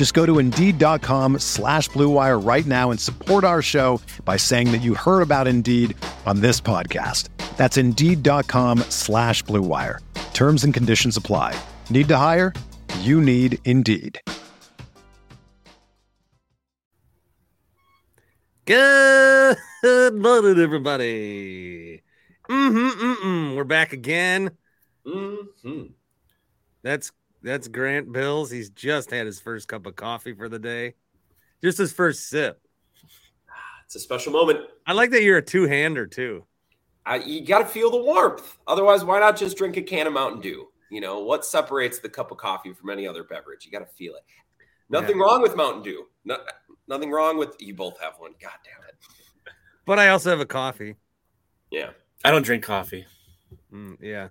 Just go to Indeed.com slash BlueWire right now and support our show by saying that you heard about Indeed on this podcast. That's Indeed.com slash BlueWire. Terms and conditions apply. Need to hire? You need Indeed. Good morning, everybody. Mm-hmm, mm-mm. We're back again. Mm-hmm. That's that's Grant Bilse. He's just had his first cup of coffee for the day. Just his first sip. It's a special moment. I like that you're a two-hander too. I, you got to feel the warmth. Otherwise, why not just drink a can of Mountain Dew? You know, what separates the cup of coffee from any other beverage? You got to feel it. Nothing Yeah. wrong with Mountain Dew. No, nothing wrong with you both have one. God damn it. But I also have a coffee. Yeah. I don't drink coffee. Mm, yeah.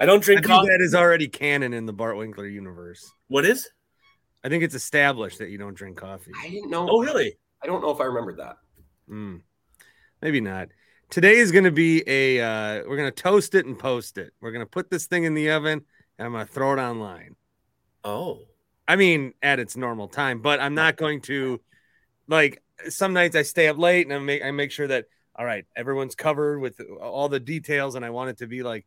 I don't I drink think coffee. that is already canon in the Bart Winkler universe. What is? I think it's established that you don't drink coffee. I didn't know. Oh, really? I don't know if I remembered that. Mm, maybe not. Today is going to be a. Uh, we're going to toast it and post it. We're going to put this thing in the oven and I'm going to throw it online. Oh, I mean, at its normal time, but I'm not going to. Like some nights, I stay up late and I make I make sure that all right, everyone's covered with all the details, and I want it to be like,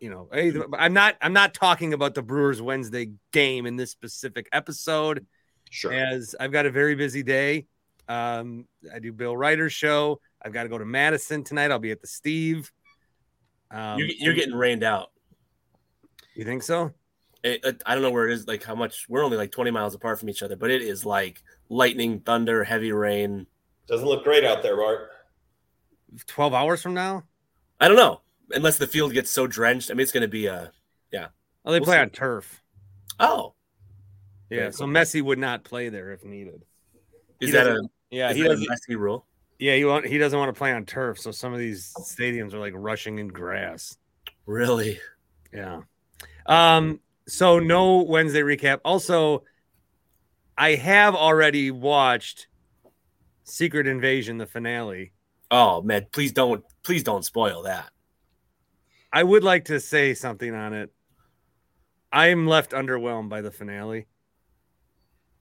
you know, I'm not I'm not talking about the Brewers Wednesday game in this specific episode Sure. as I've got a very busy day. Um, I do Bill Ryder's show. I've got to go to Madison tonight. I'll be at the Steve. Um, you're, you're getting rained out. You think so? It, it- I don't know where it is. Like how much? We're only like 20 miles apart from each other, but it is like lightning, thunder, heavy rain. Doesn't look great out there, Bart. Twelve hours from now? I don't know. Unless the field gets so drenched, I mean, it's going to be a. Yeah. Oh, they We'll play see. on turf. Oh, Yeah, Very so cool. Messi would not play there if needed. is He that a? Yeah, he doesn't. messy rule? Yeah, he want, he doesn't want to play on turf. So some of these stadiums are like rushing in grass. Really? Yeah. Um. So no Wednesday recap. Also, I have already watched Secret Invasion, the finale. Oh man, please don't, please don't spoil that. I would like to say something on it. I am left underwhelmed by the finale.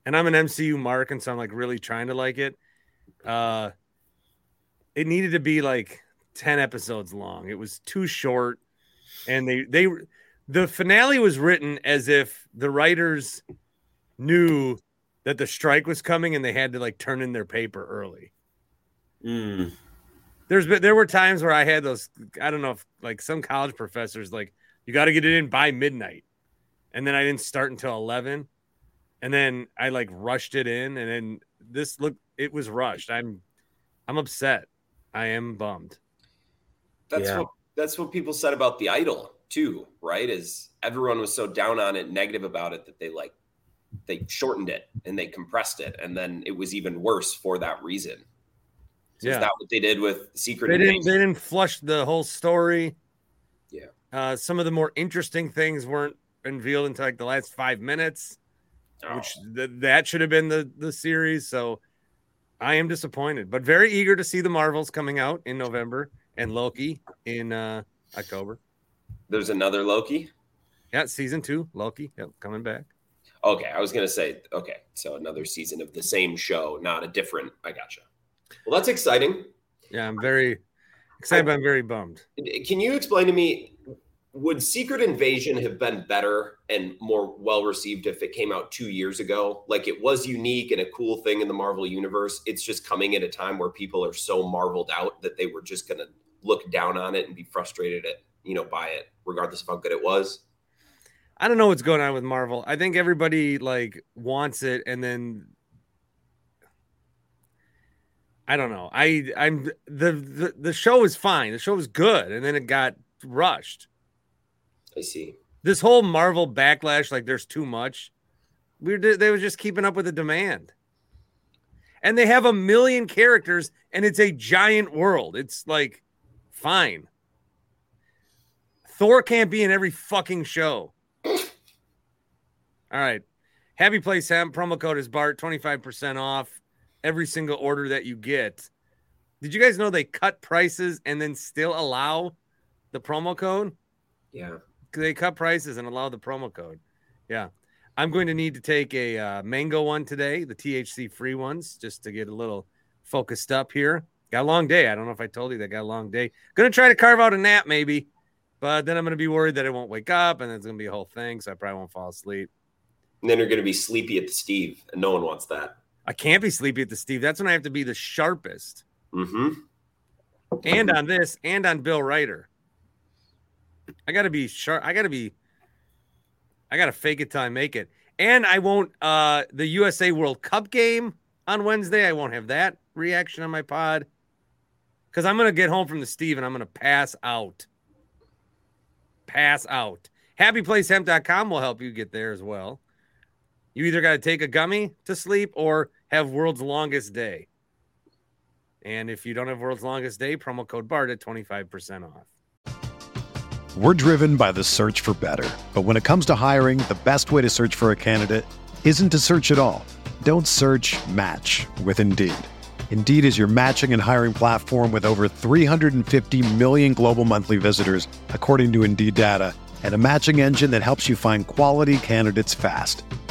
And I'm an MCU mark, and so I'm like really trying to like it. Uh it needed to be like 10 episodes long. It was too short. And they they the finale was written as if the writers knew that the strike was coming and they had to like turn in their paper early Mm. There's been there were times where I had those I don't know if like some college professors like you got to get it in by midnight, and then I didn't start until eleven, and then I like rushed it in, and then this look it was rushed. I'm I'm upset. I am bummed. That's Yeah. what that's what people said about the idol too, right? Is everyone was so down on it, negative about it that they like they shortened it and they compressed it, and then it was even worse for that reason. So Yeah. Is that what they did with Secret They didn't they didn't flush the whole story. Yeah. Uh, some of the more interesting things weren't revealed until like the last five minutes. Oh. which th- that should have been the the series. So I am disappointed, but very eager to see the Marvels coming out in November and Loki in uh October. There's another Loki. Yeah, season two, Loki, yep, coming back. Okay, I was gonna say okay, so another season of the same show, not a different. I gotcha. Well, that's exciting. Yeah, I'm very excited, but I'm very bummed. Can you explain to me? Would Secret Invasion have been better and more well received if it came out two years ago? Like it was unique and a cool thing in the Marvel universe. It's just coming at a time where people are so marveled out that they were just going to look down on it and be frustrated at you know by it, regardless of how good it was. I don't know what's going on with Marvel. I think everybody like wants it, and then I don't know. I I'm the the, the show is fine. The show is good, and then it got rushed. I see. This whole Marvel backlash, like there's too much. We were they were just keeping up with the demand, and they have a million characters, and it's a giant world. It's like fine. Thor can't be in every fucking show. All right. Happy Place Hemp promo code is Bart, 25% off every single order that you get. Did you guys know they cut prices and then still allow the promo code? Yeah. They cut prices and allow the promo code. Yeah. I'm going to need to take a uh, mango one today, the THC free ones, just to get a little focused up here. Got a long day. I don't know if I told you that got a long day. Gonna try to carve out a nap maybe, but then I'm gonna be worried that I won't wake up and it's gonna be a whole thing, so I probably won't fall asleep. And then you're gonna be sleepy at the Steve, and no one wants that. I can't be sleepy at the Steve. That's when I have to be the sharpest. Mm-hmm. And on this, and on Bill Ryder. I gotta be sharp. I gotta be. I gotta fake it till I make it. And I won't. Uh, the USA World Cup game on Wednesday. I won't have that reaction on my pod because I'm gonna get home from the Steve and I'm gonna pass out. Pass out. HappyPlaceHemp.com will help you get there as well. You either got to take a gummy to sleep or have world's longest day. And if you don't have world's longest day, promo code BART at 25% off. We're driven by the search for better. But when it comes to hiring, the best way to search for a candidate isn't to search at all. Don't search match with Indeed. Indeed is your matching and hiring platform with over 350 million global monthly visitors, according to Indeed data, and a matching engine that helps you find quality candidates fast.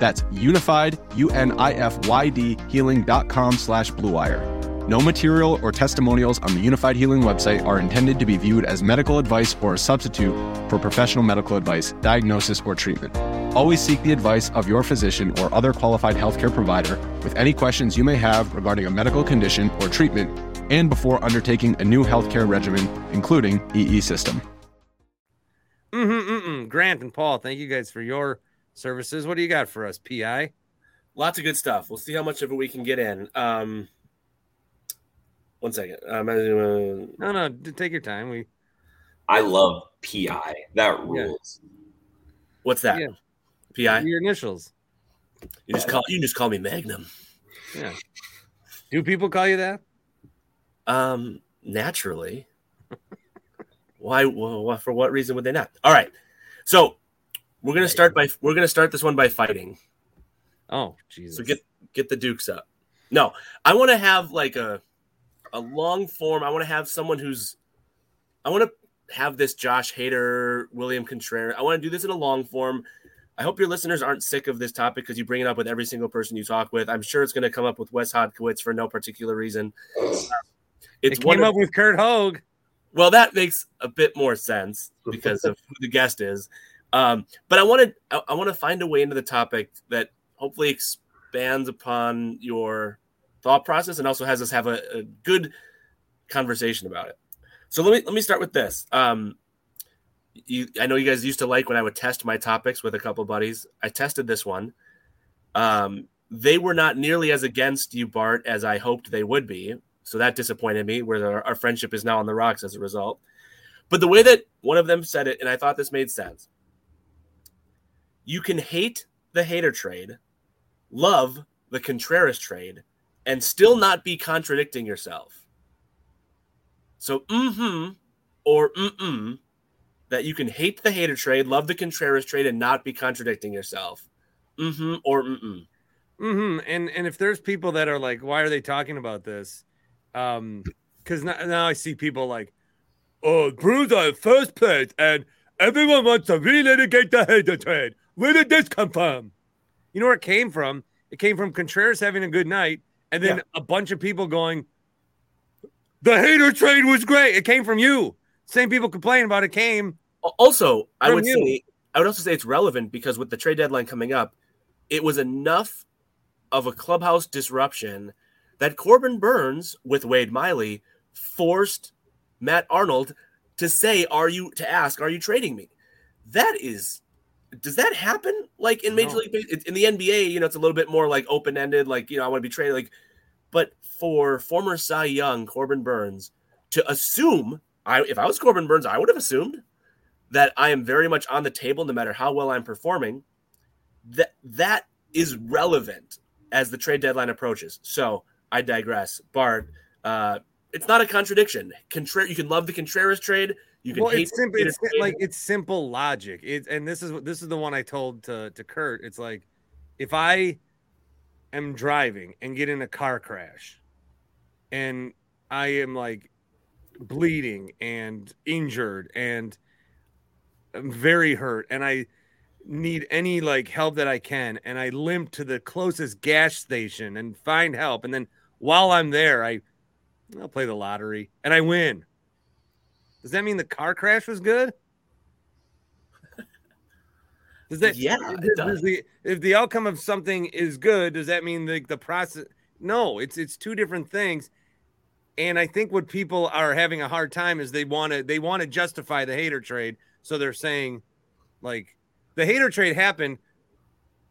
That's unified, U-N-I-F-Y-D, healing.com slash bluewire. No material or testimonials on the Unifyd Healing website are intended to be viewed as medical advice or a substitute for professional medical advice, diagnosis, or treatment. Always seek the advice of your physician or other qualified healthcare provider with any questions you may have regarding a medical condition or treatment and before undertaking a new healthcare regimen, including EE system. Mm-hmm, mm-mm. Grant and Paul, thank you guys for your services. What do you got for us, PI? Lots of good stuff. We'll see how much of it we can get in. Um, one second. Um, uh, no, no, take your time. We. I love PI. That rules. Yeah. What's that? Yeah. PI. Your initials. You just call. You just call me Magnum. Yeah. Do people call you that? Um, naturally. Why? Well, for what reason would they not? All right. So we're gonna start by we're gonna start this one by fighting. Oh, Jesus! So get get the Dukes up. No, I want to have like a a long form. I want to have someone who's. I want to have this Josh Hader, William Contreras. I want to do this in a long form. I hope your listeners aren't sick of this topic because you bring it up with every single person you talk with. I'm sure it's going to come up with Wes Hodkiewicz for no particular reason. It's it came up of, with Kurt Hogue. Well, that makes a bit more sense because of who the guest is. Um, but I want to I, I want to find a way into the topic that hopefully expands upon your thought process and also has us have a, a good conversation about it. So let me let me start with this. Um, you, I know you guys used to like when I would test my topics with a couple buddies. I tested this one. Um, they were not nearly as against you, Bart, as I hoped they would be. So that disappointed me, where our, our friendship is now on the rocks as a result. But the way that one of them said it, and I thought this made sense you can hate the Hader trade, love the Contreras trade, and still not be contradicting yourself. So, mm hmm or mm mm, that you can hate the Hader trade, love the Contreras trade, and not be contradicting yourself. Mm hmm or mm mm. Mm-hmm. And and if there's people that are like, why are they talking about this? Um, because now, now I see people like, oh, Brewers are first place, and everyone wants to relitigate the Hader trade. Where did this come from? You know where it came from? It came from Contreras having a good night, and then yeah. a bunch of people going, the Hader trade was great. It came from you. Same people complaining about it came. Also, I would you. say I would also say it's relevant because with the trade deadline coming up, it was enough of a clubhouse disruption that Corbin Burnes with Wade Miley forced Matt Arnold to say, "Are you to ask, are you trading me?" That is does that happen like in Major no. League in the NBA? You know, it's a little bit more like open ended. Like you know, I want to be traded. Like, but for former Cy Young Corbin Burnes to assume, I if I was Corbin Burnes, I would have assumed that I am very much on the table, no matter how well I'm performing. That that is relevant as the trade deadline approaches. So I digress. Bart, uh, it's not a contradiction. Contra- you can love the Contreras trade. You can well, it's simple. It's like it's simple logic. It, and this is this is the one I told to to Kurt. It's like if I am driving and get in a car crash, and I am like bleeding and injured and I'm very hurt, and I need any like help that I can, and I limp to the closest gas station and find help, and then while I'm there, I I'll play the lottery and I win does that mean the car crash was good? Does that yeah? Does, does the, if the outcome of something is good, does that mean the, the process? No, it's it's two different things. And I think what people are having a hard time is they want to they want to justify the Hader trade, so they're saying, like, the Hader trade happened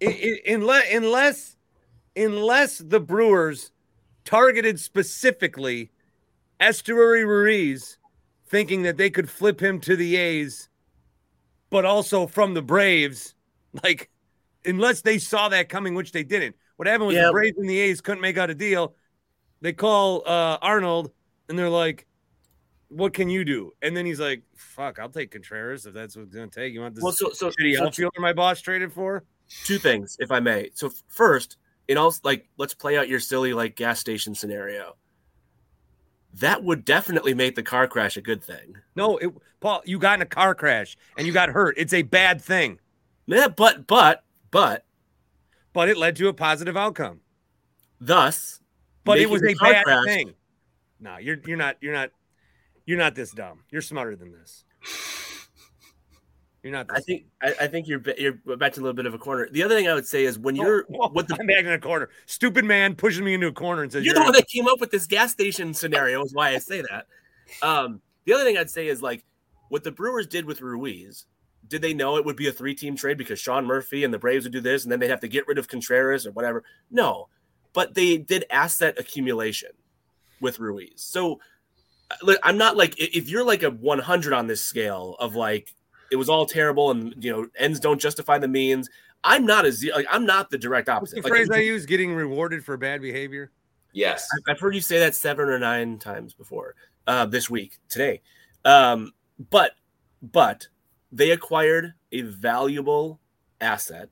unless unless unless the Brewers targeted specifically Esteury Ruiz thinking that they could flip him to the A's, but also from the Braves. Like, unless they saw that coming, which they didn't. What happened was the Braves and the A's couldn't make out a deal. They call uh, Arnold and they're like, what can you do? And then he's like, fuck, I'll take Contreras if that's what it's going to take. You want this well, so, so, shitty so, outfielder my boss traded for? Two things, if I may. So, first, it also like, let's play out your silly, like, gas station scenario that would definitely make the car crash a good thing. No, it, Paul, you got in a car crash and you got hurt. It's a bad thing. Yeah, but but but but it led to a positive outcome. Thus, but it was a bad crash. thing. No, you're you're not you're not you're not this dumb. You're smarter than this. You're not. I think I, I, think you're you're back to a little bit of a corner. The other thing I would say is when oh, you're oh, what the I'm back in a corner. Stupid man pushes me into a corner and says you're, you're the one that came up with this gas station scenario. Is why I say that. Um, the other thing I'd say is like what the Brewers did with Ruiz. Did they know it would be a three-team trade because Sean Murphy and the Braves would do this, and then they'd have to get rid of Contreras or whatever? No, but they did asset accumulation with Ruiz. So I'm not like if you're like a 100 on this scale of like it was all terrible and you know ends don't justify the means. I'm not as like I'm not the direct opposite. What's the like, phrase I use: getting rewarded for bad behavior. Yes, I've heard you say that seven or nine times before uh, this week today. Um, but but they acquired a valuable asset,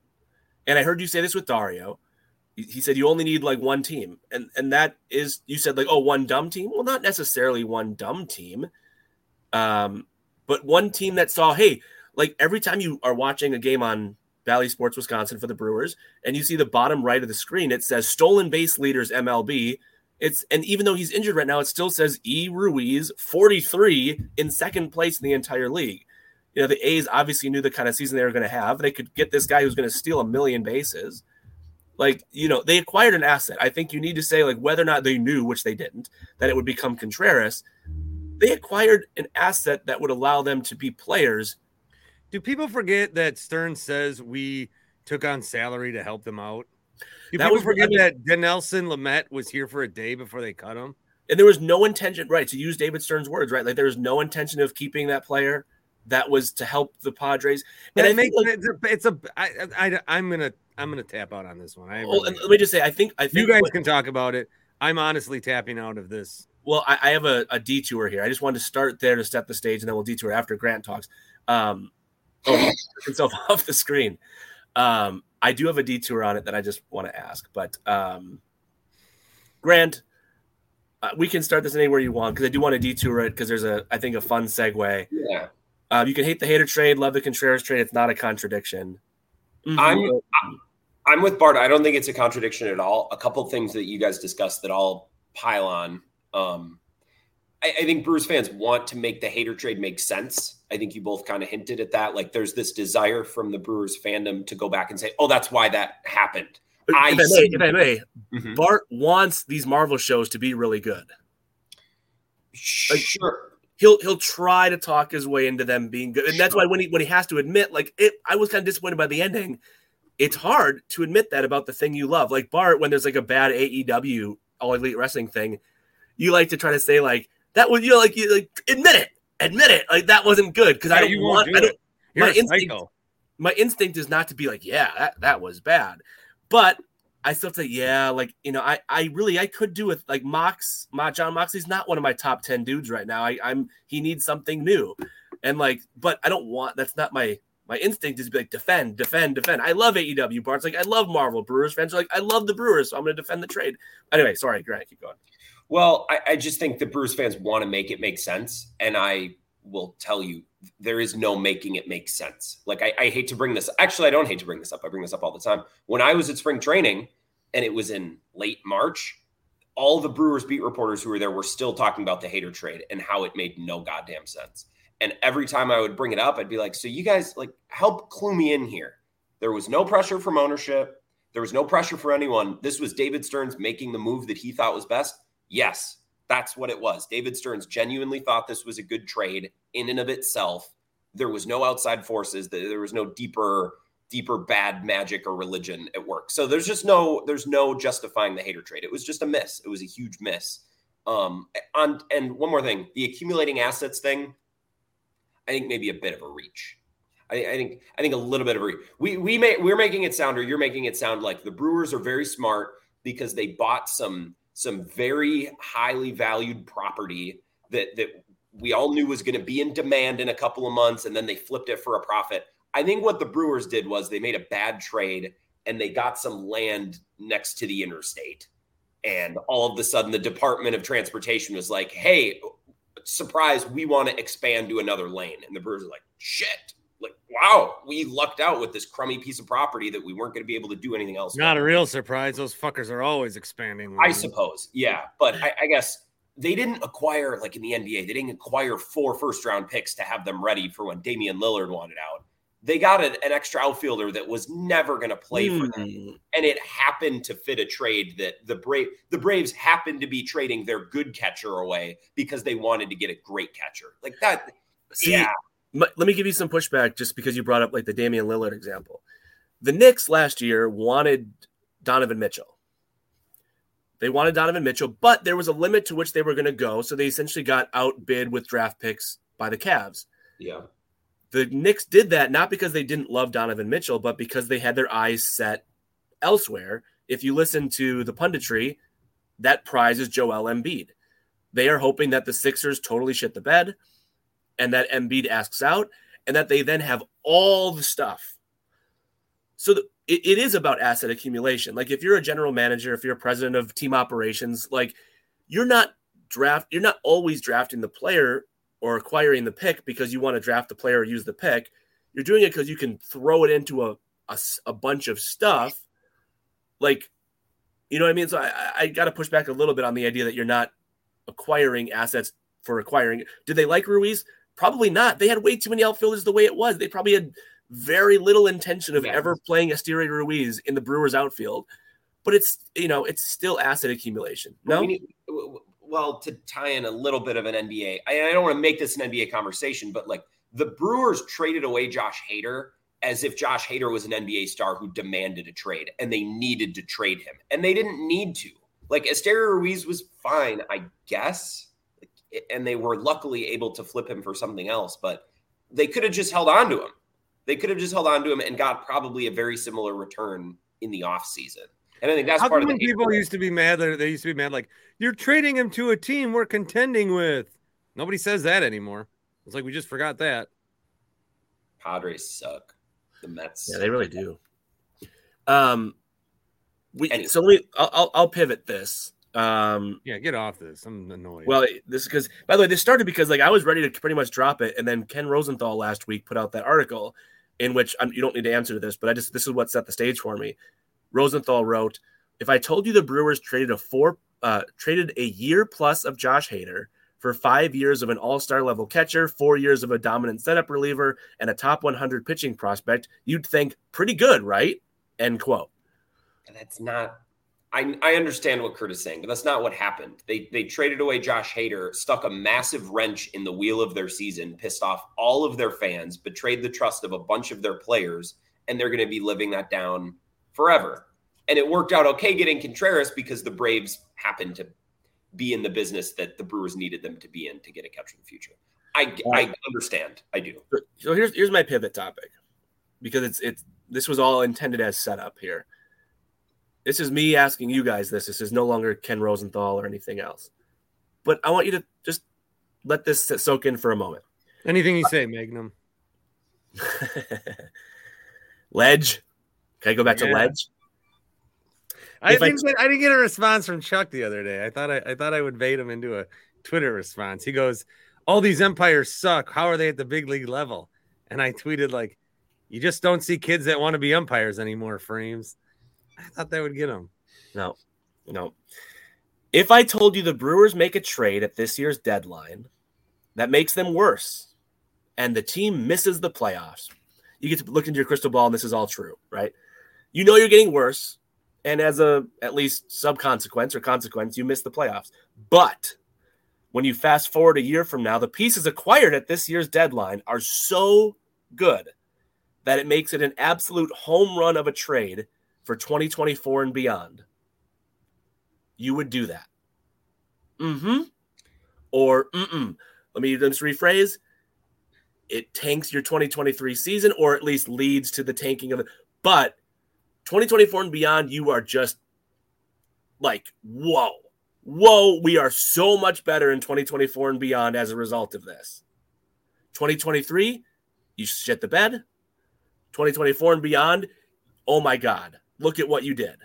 and I heard you say this with Dario. He said you only need like one team, and and that is you said like oh one dumb team. Well, not necessarily one dumb team. Um, but one team that saw, hey, like every time you are watching a game on Bally Sports Wisconsin for the Brewers, and you see the bottom right of the screen, it says stolen base leaders MLB. It's and even though he's injured right now, it still says E Ruiz 43 in second place in the entire league. You know, the A's obviously knew the kind of season they were going to have. They could get this guy who's going to steal a million bases. Like, you know, they acquired an asset. I think you need to say, like, whether or not they knew, which they didn't, that it would become Contreras. They acquired an asset that would allow them to be players. Do people forget that Stearns says we took on salary to help them out? Do That people was- forget I mean- that Dinelson Lamet was here for a day before they cut him? And there was no intention, right? To use David Stearns' words, right? Like there was no intention of keeping that player. That was to help the Padres. And I think, makes like, it's a, it's a I, I, I'm gonna I'm gonna tap out on this one. I well, really let me just say, I think I you guys what- can talk about it. I'm honestly tapping out of this. Well, I, I have a, a detour here. I just wanted to start there to set the stage, and then we'll detour after Grant talks. Um, oh, he himself off the screen. Um, I do have a detour on it that I just want to ask, but um, Grant, uh, we can start this anywhere you want because I do want to detour it because there's a I think a fun segue. Yeah. Uh, you can hate the Hader trade, love the Contreras trade. It's not a contradiction. I'm- Mhm. I'm with Bart. I don't think it's a contradiction at all. A couple things that you guys discussed that I'll pile on. Um, I, I think Brewers fans want to make the Hader trade make sense. I think you both kind of hinted at that. Like there's this desire from the Brewers fandom to go back and say, oh, that's why that happened. I if I may, if I may, Mhm. Bart wants these Marvel shows to be really good. Sure. he'll he'll try to talk his way into them being good, and that's why when he when he has to admit, like it, I was kind of disappointed by the ending. It's hard to admit that about the thing you love, like Bart. When there's like a bad AEW All Elite Wrestling thing, you like to try to say like that was you know, like you like admit it, admit it, like that wasn't good because I Yeah, don't you want. do I don't. You're my instinct- psycho. my instinct is not to be like, yeah, that, that was bad. But I still say, yeah, like, you know, I, I really, I could do with like Mox, my Jon Moxley's not one of my top 10 dudes right now. I, I'm, he needs something new. And like, but I don't want, that's not my, my instinct is to be like, defend, defend, defend. I love AEW. Bart's like, I love Marvel. Brewers fans are like, I love the Brewers. So I'm going to defend the trade. Anyway, sorry, Grant, keep going. Well, I, I just think the Brewers fans want to make it make sense. And I will tell you, there is no making it make sense. Like, I, I hate to bring this. Actually, I don't hate to bring this up. I bring this up all the time. When I was at spring training and it was in late March, all the Brewers beat reporters who were there were still talking about the Hader trade and how it made no goddamn sense. And every time I would bring it up, I'd be like, so you guys, like, help clue me in here. There was no pressure from ownership. There was no pressure for anyone. This was David Stearns making the move that he thought was best. Yes, that's what it was. David Stearns genuinely thought this was a good trade in and of itself. There was no outside forces. There was no deeper, deeper bad magic or religion at work. So there's just no, there's no justifying the Hader trade. It was just a miss. It was a huge miss. Um, on and one more thing, the accumulating assets thing. I think maybe a bit of a reach. I, I think I think a little bit of a reach. We we may we're making it sound or you're making it sound like the Brewers are very smart because they bought some some very highly valued property that that we all knew was going to be in demand in a couple of months and then they flipped it for a profit. I think what the Brewers did was they made a bad trade and they got some land next to the interstate. And all of a sudden the Department of Transportation was like, "Hey, surprise, we want to expand to another lane." And the Brewers are like, "Shit." Like, wow, we lucked out with this crummy piece of property that we weren't going to be able to do anything else. with. Not a real surprise. Those fuckers are always expanding. I Lou. suppose, yeah, but I, I guess they didn't acquire like in the NBA. They didn't acquire four first round picks to have them ready for when Damian Lillard wanted out. They got an, an extra outfielder that was never going to play for them, Hmm. and it happened to fit a trade that the Brave the Braves happened to be trading their good catcher away because they wanted to get a great catcher like that. See, yeah, m- let me give you some pushback just because you brought up like the Damian Lillard example. The Knicks last year wanted Donovan Mitchell. They wanted Donovan Mitchell, but there was a limit to which they were going to go. So they essentially got outbid with draft picks by the Cavs. yeah, The Knicks did that not because they didn't love Donovan Mitchell, but because they had their eyes set elsewhere. If you listen to the punditry, that prize is Joel Embiid. They are hoping that the Sixers totally shit the bed and that Embiid asks out and that they then have all the stuff. So the, it, it is about asset accumulation. Like if you're a general manager, if you're a president of team operations, like you're not draft, you're not always drafting the player or acquiring the pick because you want to draft the player or use the pick. You're doing it because you can throw it into a a bunch of stuff. Like You know what I mean? So I, I got to push back a little bit on the idea that you're not acquiring assets for acquiring. Did they like Ruiz? Probably not. They had way too many outfielders the way it was. They probably had very little intention of ever playing Esteury Ruiz in the Brewers outfield. But it's you know it's still asset accumulation. No, We need- well, to tie in a little bit of an NBA, I, I don't want to make this an NBA conversation, but like the Brewers traded away Josh Hader as if Josh Hader was an NBA star who demanded a trade and they needed to trade him, and they didn't need to. Like Esteury Ruiz was fine, I guess, and they were luckily able to flip him for something else, but they could have just held on to him. They could have just held on to him and got probably a very similar return in the offseason. And I think that's How part of when the people used to be mad? They they used to be mad like you're trading him to a team we're contending with. Nobody says that anymore. It's like we just forgot that. Padres suck. The Mets. Yeah, they really do. Um, we Anyway. so let me. I'll, I'll I'll pivot this. Um, Yeah, get off this. I'm annoyed. well, this is because by the way, this started because like I was ready to pretty much drop it, and then Ken Rosenthal last week put out that article in which um, you don't need to answer to this, but I just this is what set the stage for me. Rosenthal wrote, "If I told you the Brewers traded a four uh, traded a year plus of Josh Hader." For five years of an all star level catcher, four years of a dominant setup reliever, and a top 100 pitching prospect, you'd think pretty good, right? End quote. That's not. I, I understand what Kurt is saying, but that's not what happened. They they traded away Josh Hader, stuck a massive wrench in the wheel of their season, pissed off all of their fans, betrayed the trust of a bunch of their players, and they're going to be living that down forever. And it worked out okay getting Contreras because the Braves happened to be in the business that the Brewers needed them to be in to get a catcher in the future. I I understand. I do. So here's here's my pivot topic because it's it's this was all intended as setup here. This is me asking you guys this. This is no longer Ken Rosenthal or anything else. But I want you to just let this soak in for a moment. Anything you say, Magnum. ledge. Can I go back to ledge? I If I- didn't, get, I didn't get a response from Chuck the other day. I thought I, I thought I would bait him into a Twitter response. He goes, "All these empires suck. How are they at the big league level?" And I tweeted like, "You just don't see kids that want to be umpires anymore." Frames. I thought that would get him. No, no. If I told you the Brewers make a trade at this year's deadline, that makes them worse, and the team misses the playoffs, you get to look into your crystal ball, and this is all true, right? You know you're getting worse, and as a at least sub consequence or consequence, you miss the playoffs. But when you fast forward a year from now, the pieces acquired at this year's deadline are so good that it makes it an absolute home run of a trade for 2024 and beyond, you would do that. Mm-hmm. Or mm-mm. Let me just rephrase. It tanks your 2023 season, or at least leads to the tanking of it. But 2024 and beyond, you are just like, whoa, whoa, we are so much better in 2024 and beyond as a result of this. 2023, you shit the bed. 2024 and beyond, oh my God, look at what you did.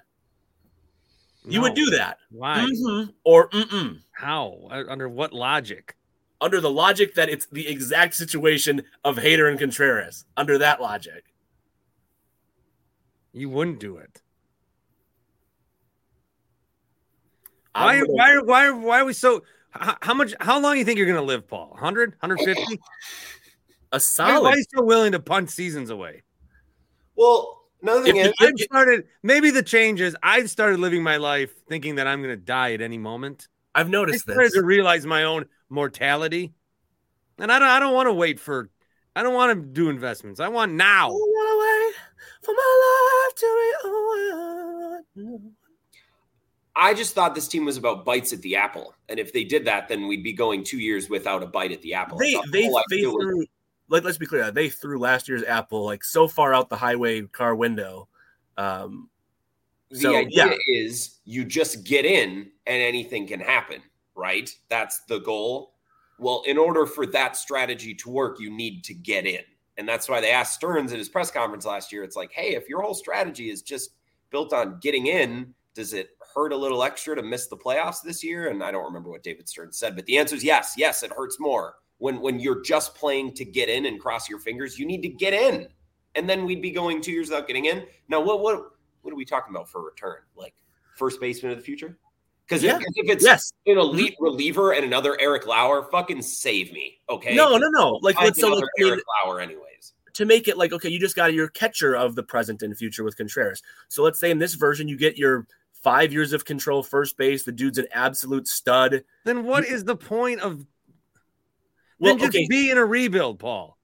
You would do that. Why? Mhm or mm-mm. How? Uh, Under what logic? Under the logic that it's the exact situation of Hader and Contreras. Under that logic. You wouldn't do it. I Why? would- Why? Why? Why are we so? How, how much? How long do you think you're going to live, Paul? 100? 150? a Why, solid. why are you so willing to punt seasons away? Well, another thing If is, I've started. Maybe the changes. I've started living my life thinking that I'm going to die at any moment. I've noticed started this. to realize my own mortality, and I don't. I don't want to wait for. I don't want to do investments. I want now. for my life to be over. I just thought this team was about bites at the apple, and if they did that, then we'd be going two years without a bite at the apple. They the they they idea was- threw. Let, let's be clear. They threw last year's Apple like so far out the highway car window. Um, the so, idea yeah. is you just get in and anything can happen, right? That's the goal. Well, in order for that strategy to work, you need to get in. And that's why they asked Stearns at his press conference last year. It's like, hey, if your whole strategy is just built on getting in, does it hurt a little extra to miss the playoffs this year? And I don't remember what David Stearns said, but the answer is yes. Yes, it hurts more. When when you're just playing to get in and cross your fingers, you need to get in. And then we'd be going two years without getting in. Now, what what what are we talking about for return? Like first baseman of the future? Because Yeah. if, if it's Yes. an elite reliever and another Eric Lauer, fucking save me, okay? No, no, no. Like Find let's so like, another I Eric Lauer, anyways. to make it like okay, you just got your catcher of the present and future with Contreras. So let's say in this version you get your five years of control first base. The dude's an absolute stud. Then what is the point of Well, then just okay, be in a rebuild, Paul?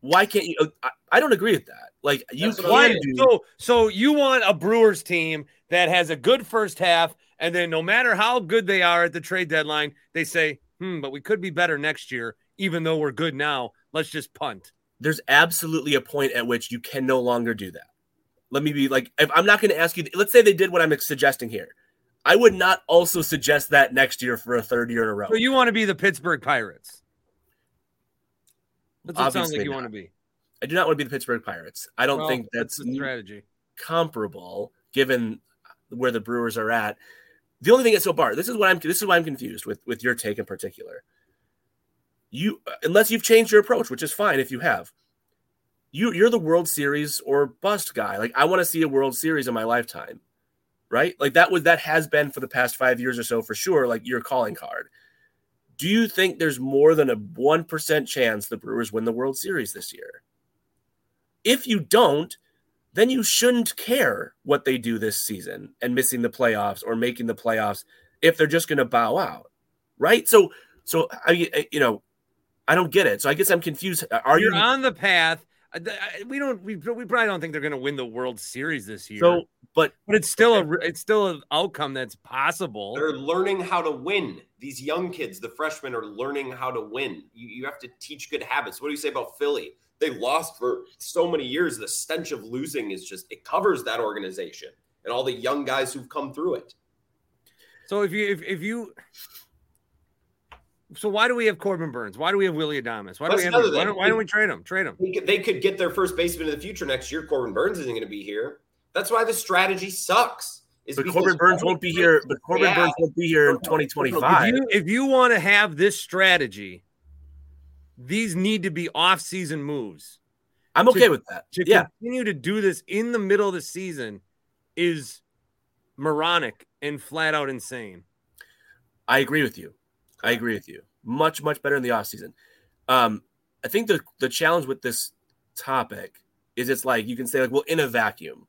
why can't you? I, I don't agree with that. Like you can I'm Why? saying. do. So so you want a Brewers team that has a good first half, and then no matter how good they are at the trade deadline, they say, "Hmm, but we could be better next year, even though we're good now. Let's just punt." there's absolutely a point at which you can no longer do that. Let me be like, if I'm not going to ask you, let's say they did what I'm suggesting here. I would not also suggest that next year for a third year in a row. So you want to be the Pittsburgh Pirates? That's what it sounds Obviously like you not. want to be. I do not want to be the Pittsburgh Pirates. I don't Well, think that's, the strategy. comparable given where the Brewers are at. The only thing is so Bart, this is what I'm this is why I'm confused with with your take in particular. You unless you've changed your approach, which is fine if you have. You you're the World Series or bust guy. Like I want to see a World Series in my lifetime. Right? Like that was that has been for the past 5 years or so for sure like your calling card. Do you think there's more than a 1% chance the Brewers win the World Series this year? If you don't, then you shouldn't care what they do this season and missing the playoffs or making the playoffs if they're just going to bow out, right? So, so I, you know, I don't get it. So I guess I'm confused. Are You're you on the path. I- I- We don't. We, we probably don't think they're going to win the World Series this year. so? But but it's still a. It's still an outcome that's possible. They're learning how to win. These young kids, the freshmen, are learning how to win. You, you have to teach good habits. What do you say about Philly? They lost for so many years. The stench of losing is just, it covers that organization and all the young guys who've come through it. So if you if, if you so why do we have Corbin Burnes? Why do we have Willy Adames? Why do That's we have? Why don't, why don't we trade him? Trade him. They could, get their first baseman of the future next year. Corbin Burnes isn't going to be here. That's why the strategy sucks. is but Corbin Burnes won't be here. But Corbin they Burnes won't be here in If 2025. you if you want to have this strategy, these need to be off-season moves. I'm okay with that. To Yeah, continue to do this in the middle of the season is moronic and flat out insane. I agree with you. I agree with you. Much, much better in the offseason. Um, I think the the challenge with this topic is it's like you can say like, well, in a vacuum.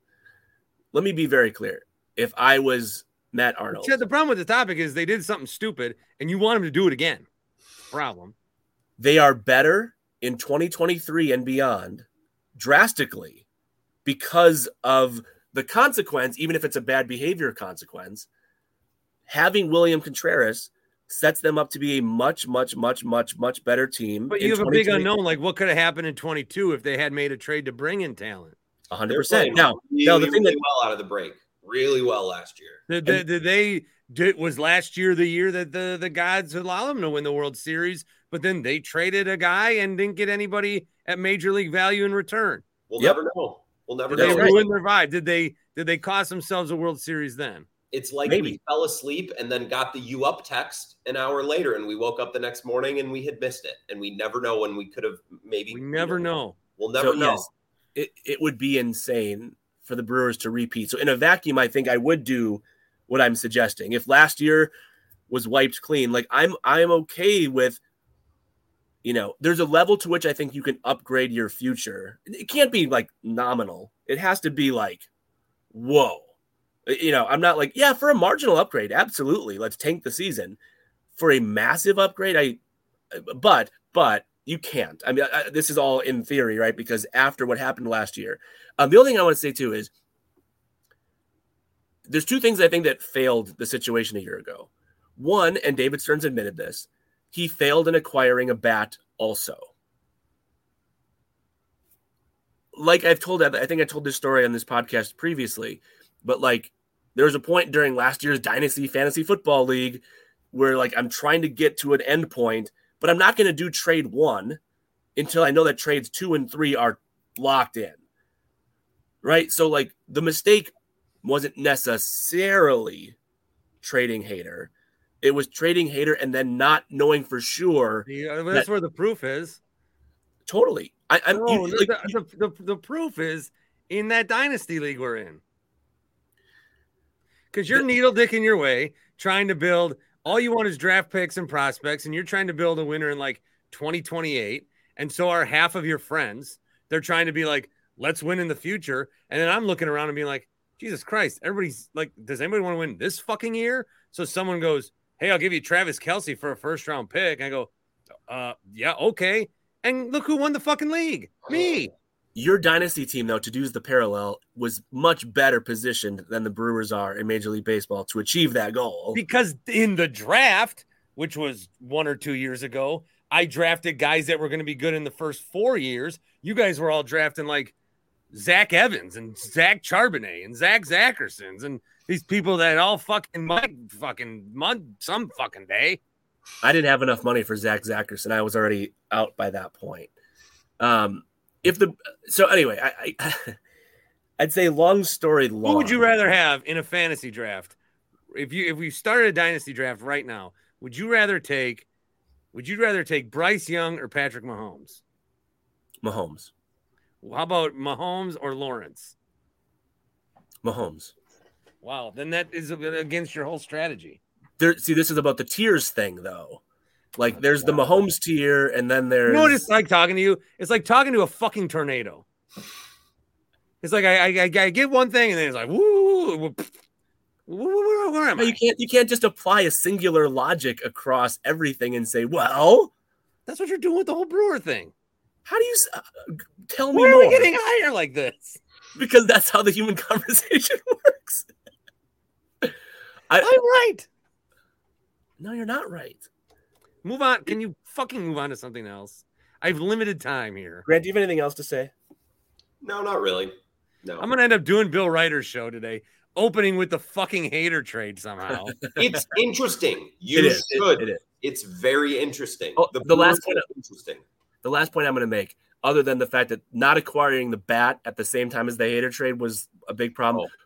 Let me be very clear. If I was Matt Arnold, the problem with the topic is they did something stupid and you want them to do it again. Problem. they are better in 2023 and beyond drastically because of the consequence, even if it's a bad behavior consequence. Having William Contreras sets them up to be a much, much, much, much, much better team. But you have a big unknown. Like what could have happened in 22 if they had made a trade to bring in talent? 100%. They're Now, really, now the thing really that well out of the break, really well last year. Did, did, did they did was last year the year that the the gods allowed them to win the World Series, but then they traded a guy and didn't get anybody at major league value in return. We'll Yep. never know. We'll never Did know. they right. ruin their vibe? Did they did they cost themselves a World Series then? It's like Maybe. we fell asleep and then got the you up text an hour later, and we woke up the next morning and we had missed it, and we never know when we could have maybe. We you never know. We'll never So, know. yes, it, it would be insane for the Brewers to repeat. So in a vacuum, I think I would do what I'm suggesting. If last year was wiped clean, like I'm I'm okay with you know, there's a level to which I think you can upgrade your future. It can't be like nominal. It has to be like, whoa. You know, I'm not like, yeah, for a marginal upgrade, absolutely. Let's tank the season. For a massive upgrade, I but but you can't. I mean, I, this is all in theory, right? Because after what happened last year, um, the only thing I want to say too is there's two things I think that failed the situation a year ago. One, and David Stearns admitted this, he failed in acquiring a bat also. Like I've told, that, I think I told this story on this podcast previously, but like there was a point during last year's Dynasty Fantasy Football League where like I'm trying to get to an end point, but I'm not going to do trade one until I know that trades two and three are locked in. Right. So, like, the mistake wasn't necessarily trading Hader. It was trading Hader and then not knowing for sure. Yeah, that's where the proof is. Totally. I, I'm No, like, the, the, the proof is in that dynasty league we're in. Because you're needle dicking your way, trying to build. All you want is draft picks and prospects, and you're trying to build a winner in like 2028. And so are half of your friends. They're trying to be like, let's win in the future. And then I'm looking around and being like, Jesus Christ, everybody's like, does anybody want to win this fucking year? So someone goes, Hey, I'll give you Travis Kelce for a first round pick. And I go, uh, yeah, okay. And look who won the fucking league. Me. Your dynasty team, though, to use the parallel, was much better positioned than the Brewers are in Major League Baseball to achieve that goal. Because in the draft, which was one or two years ago, I drafted guys that were going to be good in the first four years. You guys were all drafting like Zach Evans and Zach Charbonnet and Zach Zachersons and these people that all fucking might fucking month some fucking day. I didn't have enough money for Zach Zacherson. I was already out by that point. Um, if the so anyway, I, I I'd say long story long. Who would you rather have in a fantasy draft? If you if we started a dynasty draft right now, would you rather take would you rather take Bryce Young or Patrick Mahomes? Mahomes. How about Mahomes or Lawrence? Mahomes. Wow, then that is against your whole strategy. There, see, this is about the tiers thing, though. Like, there's the Mahomes tier, and then there's. You know what it's like talking to you? It's like talking to a fucking tornado. It's like I, I, I get one thing, and then it's like, woo, woo, woo where am I? You can't, you can't just apply a singular logic across everything and say, well, that's what you're doing with the whole Brewer thing. How do you uh, tell me more? are we getting higher like this? Because that's how the human conversation works. I, am right. No, you're not right. Move on. Can you fucking move on to something else? I have limited time here. Grant, do you have anything else to say? No, not really. No. I'm gonna end up doing Bill Ryder's show today, opening with the fucking Hader trade somehow. it's interesting. You It is. should. It, it is. It's very interesting. Oh, the last point- interesting. The last point I'm going to make, other than the fact that not acquiring the bat at the same time as the Hader trade was a big problem. Oh.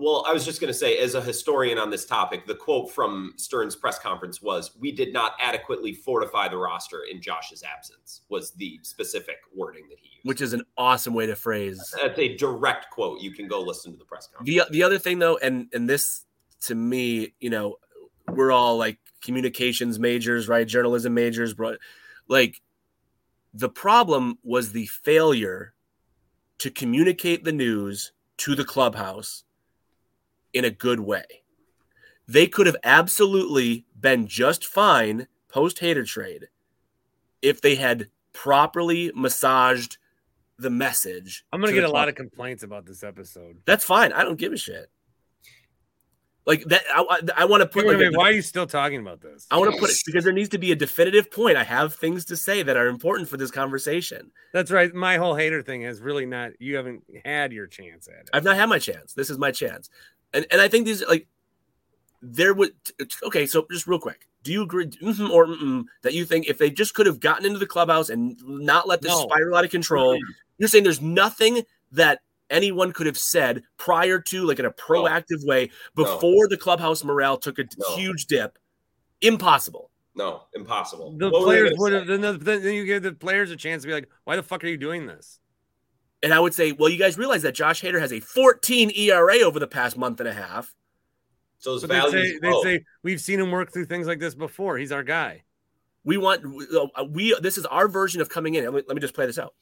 Well, I was just going to say, as a historian on this topic, the quote from Stearns' press conference was, "We did not adequately fortify the roster in Josh's absence." Was the specific wording that he used. which is an awesome way to phrase. That's a direct quote. You can go listen to the press conference. The the other thing though, and and this to me, you know, we're all like communications majors, right? Journalism majors, but like the problem was the failure to communicate the news to the clubhouse in a good way. They could have absolutely been just fine post Hader trade if they had properly massaged the message. I'm gonna get a lot of complaints about this episode. That's fine. I don't give a shit. Like that, I, I, I want to put. Wait, Like wait, a- why are you still talking about this? I want to put it because there needs to be a definitive point. I have things to say that are important for this conversation. That's right. My whole Hader thing has really not. You haven't had your chance at it. I've not had my chance. This is my chance, and and I think these like there would. Okay, so just real quick, do you agree mhm or mm that you think if they just could have gotten into the clubhouse and not let this No. spiral out of control, you're saying there's nothing that anyone could have said prior to like in a proactive way before the clubhouse morale took a No. huge dip? Impossible. No, impossible. the What players would have. Then, the- then you give the players a chance to be like, "Why the fuck are you doing this?" And I would say, well, you guys realize that Josh Hader has a 14 ERA over the past month and a half. So his But they say, say we've seen him work through things like this before. He's our guy. We want we this is our version of coming in. Let me, let me just play this out.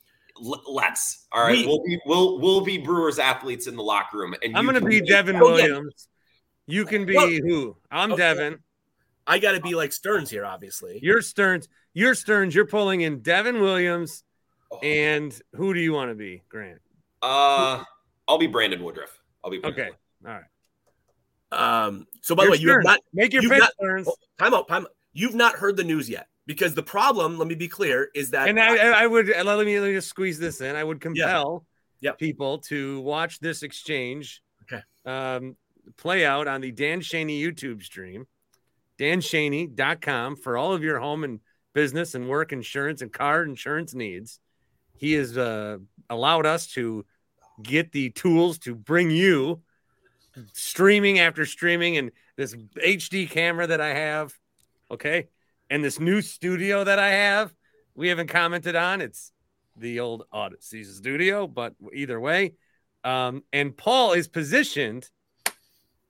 L- let's. All right. We- We, will be we'll we'll be Brewers athletes in the locker room, and I'm gonna be Devin Oh, yeah. Williams. You can be Well- who? I'm Okay. Devin. I got to be like Stearns here, obviously. You're Stearns. You're Stearns. You're pulling in Devin Williams. Oh, And who do you want to be, Grant? uh, I'll be Brandon Woodruff. I'll be Brandon Okay. Woodruff. All right. Um, so by the way, you have not Make your you've pitch, not- Stearns. oh, time out, time out. You've not heard the news yet because the problem, let me be clear, is that And I, I would let me, let me just squeeze this in. I would compel Yep. people to watch this exchange Okay. um, play out on the Dan Shaney YouTube stream, danshaney.com for all of your home and business and work insurance and car insurance needs. He has uh, allowed us to get the tools to bring you streaming after streaming and this HD camera that I have. Okay. And this new studio that I have, we haven't commented on. It's the old Odyssey studio, but either way. Um, and Paul is positioned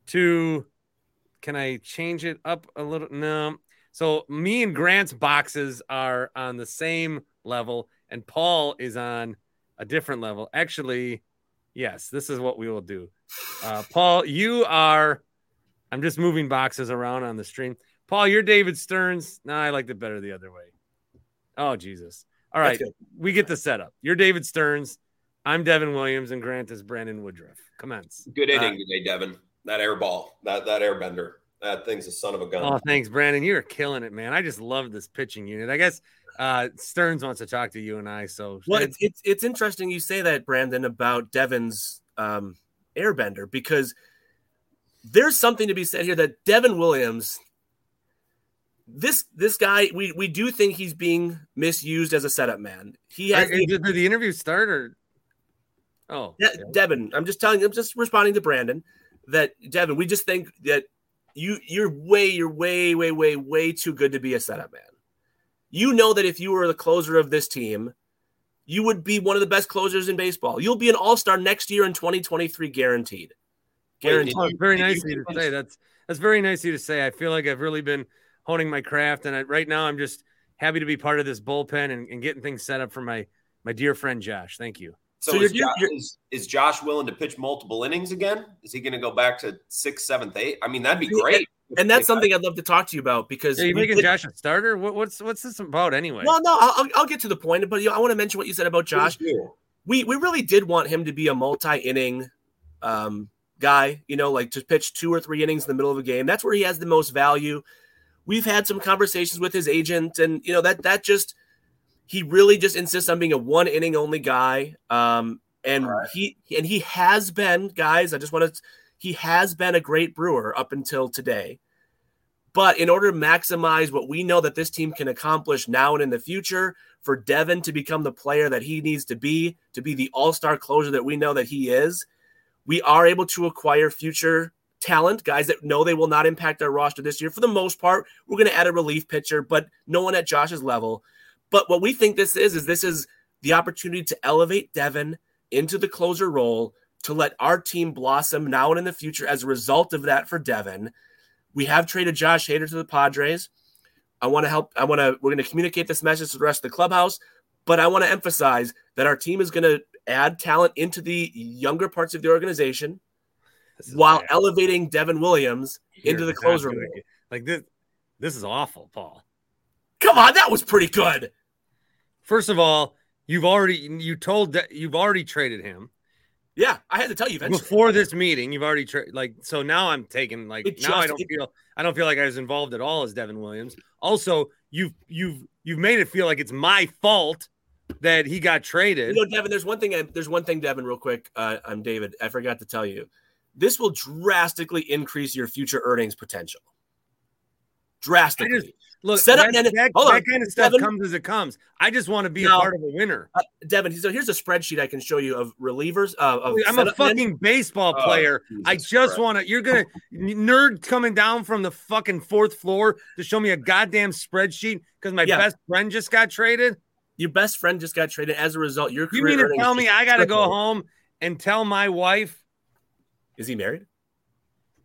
to can I change it up a little? No. So me and Grant's boxes are on the same level, and Paul is on a different level. Actually, yes, this is what we will do. Uh, Paul, you are. I'm just moving boxes around on the stream. Paul, you're David Stearns. No, I liked it better the other way. Oh Jesus! All right, we get the setup. You're David Stearns. I'm Devin Williams, and Grant is Brandon Woodruff. Commence. Good inning uh, today, Devin. That air ball, that that airbender, that thing's a son of a gun. Oh, thanks, Brandon. You're killing it, man. I just love this pitching unit. I guess uh, Stearns wants to talk to you and I. So well, it's, it's it's interesting you say that, Brandon, about Devin's um, airbender because there's something to be said here that Devin Williams this this guy we we do think he's being misused as a setup man. He has did, did the interview start or oh yeah, Devin. I'm just telling I'm just responding to Brandon that Devin, we just think that you you're way, you're way, way, way, way too good to be a setup man. You know that if you were the closer of this team, you would be one of the best closers in baseball. You'll be an all-star next year in 2023, guaranteed. Guaranteed. Wait, oh, very nice of you to say. That's that's very nice of you to say. I feel like I've really been honing my craft. And I, right now, I'm just happy to be part of this bullpen and, and, getting things set up for my my dear friend Josh. Thank you. So, so is, you're, Josh, you're, is, is, Josh willing to pitch multiple innings again? Is he going to go back to sixth, seventh, eighth? I mean, that'd be great. And that's something I'd love to talk to you about because are you making Josh a starter? What, what's what's this about anyway? Well, no, I'll, I'll get to the point, but you know, I want to mention what you said about Josh. We we really did want him to be a multi-inning um, guy, you know, like to pitch two or three innings in the middle of a game. That's where he has the most value we've had some conversations with his agent, and you know that that just he really just insists on being a one inning only guy. Um, and right. he and he has been, guys. I just want to. He has been a great brewer up until today. But in order to maximize what we know that this team can accomplish now and in the future, for Devin to become the player that he needs to be, to be the all star closer that we know that he is, we are able to acquire future talent, guys that know they will not impact our roster this year. For the most part, we're going to add a relief pitcher, but no one at Josh's level. But what we think this is, is this is the opportunity to elevate Devin into the closer role to let our team blossom now and in the future as a result of that for Devin. We have traded Josh Hader to the Padres. I want to help. I want to, we're going to communicate this message to the rest of the clubhouse, but I want to emphasize that our team is going to add talent into the younger parts of the organization while bad. elevating Devin Williams You're into the closer role. Like this, this is awful, Paul. Come on, that was pretty good. First of all, you've already you told that you've already traded him. Yeah, I had to tell you eventually. before this meeting. You've already traded like so now I'm taking like it now just, I don't it, feel I don't feel like I was involved at all as Devin Williams. Also, you've you've you've made it feel like it's my fault that he got traded. You know, Devin, there's one thing. There's one thing, Devin, real quick. Uh, I'm David. I forgot to tell you this will drastically increase your future earnings potential. Drastically. Look, set up that, that, that on, kind of stuff Devin, comes as it comes. I just want to be now, a part of a winner. Uh, Devin, so here's a spreadsheet I can show you of relievers. Uh, of I'm a fucking men. baseball oh, player. Oh, I just want to. You're gonna nerd coming down from the fucking fourth floor to show me a goddamn spreadsheet because my yeah. best friend just got traded. Your best friend just got traded. As a result, your you mean to tell me I got to go home and tell my wife is he married?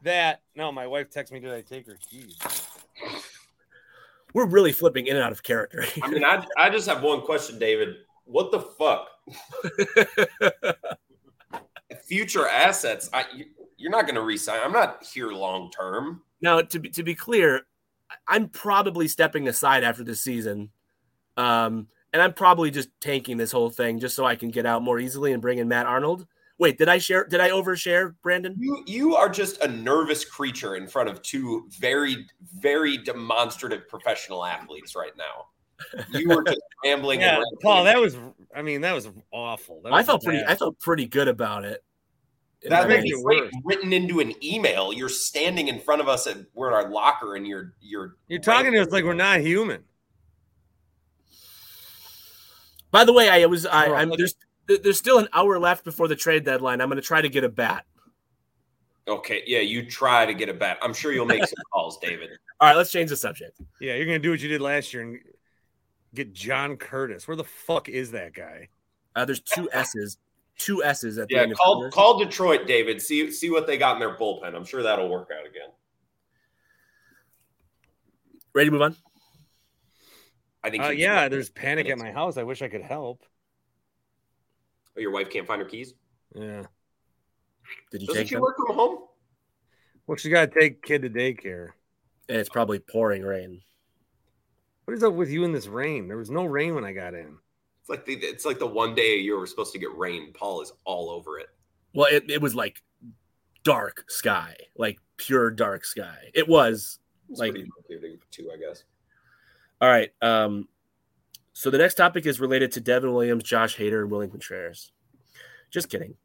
That no, my wife texted me. Did I take her keys? We're really flipping in and out of character. I mean, I I just have one question, David. What the fuck? Future assets. I you're not going to resign. I'm not here long term. Now, to be to be clear, I'm probably stepping aside after this season. Um, and I'm probably just tanking this whole thing just so I can get out more easily and bring in Matt Arnold. Wait, did I share? Did I overshare, Brandon? You you are just a nervous creature in front of two very very demonstrative professional athletes right now. You were just rambling. yeah, Paul, that was. I mean, that was awful. That was I felt pretty. I felt pretty good about it. That makes it worse. Written into an email. You're standing in front of us at we're in our locker, and you're you're you're talking to us like we're not human. By the way, I was I, I'm there's there's still an hour left before the trade deadline. I'm going to try to get a bat. Okay, yeah, you try to get a bat. I'm sure you'll make some calls, David. All right, let's change the subject. Yeah, you're going to do what you did last year and get John Curtiss. Where the fuck is that guy? Uh, there's two S's. two S's at the Yeah, end. of call Connors. call Detroit, David. See see what they got in their bullpen. I'm sure that'll work out again. Ready to move on? I think. Uh, yeah, there's panic at my house. I wish I could help. Oh, your wife can't find her keys. Yeah. Did you Doesn't take she them? work from home? Well, she got to take kid to daycare. And it's probably pouring rain. What is up with you in this rain? There was no rain when I got in. It's like the it's like the one day a year we're supposed to get rain. Paul is all over it. Well, it, it was like dark sky, like pure dark sky. It was It's like pretty motivating I guess. all right. Um, so the next topic is related to Devin Williams, Josh Hader, and William Contreras. Just kidding.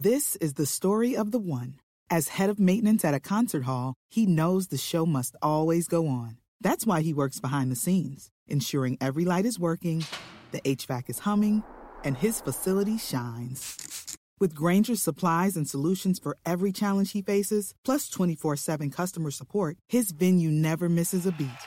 This is the story of the one. As head of maintenance at a concert hall, he knows the show must always go on. That's why he works behind the scenes, ensuring every light is working, the HVAC is humming, and his facility shines. With Grainger's supplies and solutions for every challenge he faces, plus 24 7 customer support, his venue never misses a beat.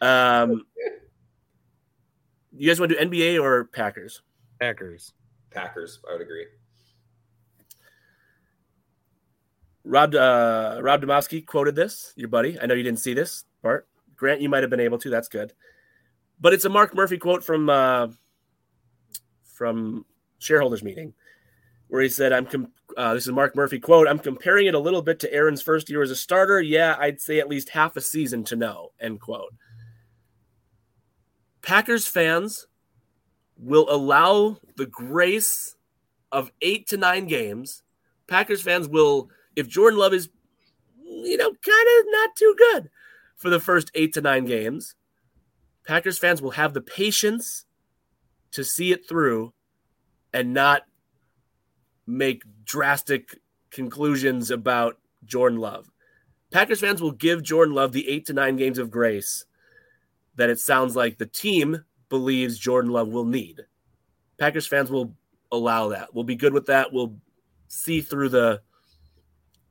Um, you guys want to do NBA or Packers? Packers. Packers, I would agree. Rob uh, Rob Demovsky quoted this, your buddy. I know you didn't see this part. Grant, you might have been able to. That's good. But it's a Mark Murphy quote from uh, from shareholders meeting, where he said, "I'm com- uh, this is Mark Murphy quote. I'm comparing it a little bit to Aaron's first year as a starter. Yeah, I'd say at least half a season to know." End quote. Packers fans will allow the grace of eight to nine games. Packers fans will, if Jordan Love is, you know, kind of not too good for the first eight to nine games, Packers fans will have the patience to see it through and not make drastic conclusions about Jordan Love. Packers fans will give Jordan Love the eight to nine games of grace that it sounds like the team believes Jordan Love will need. Packers fans will allow that. We'll be good with that. We'll see through the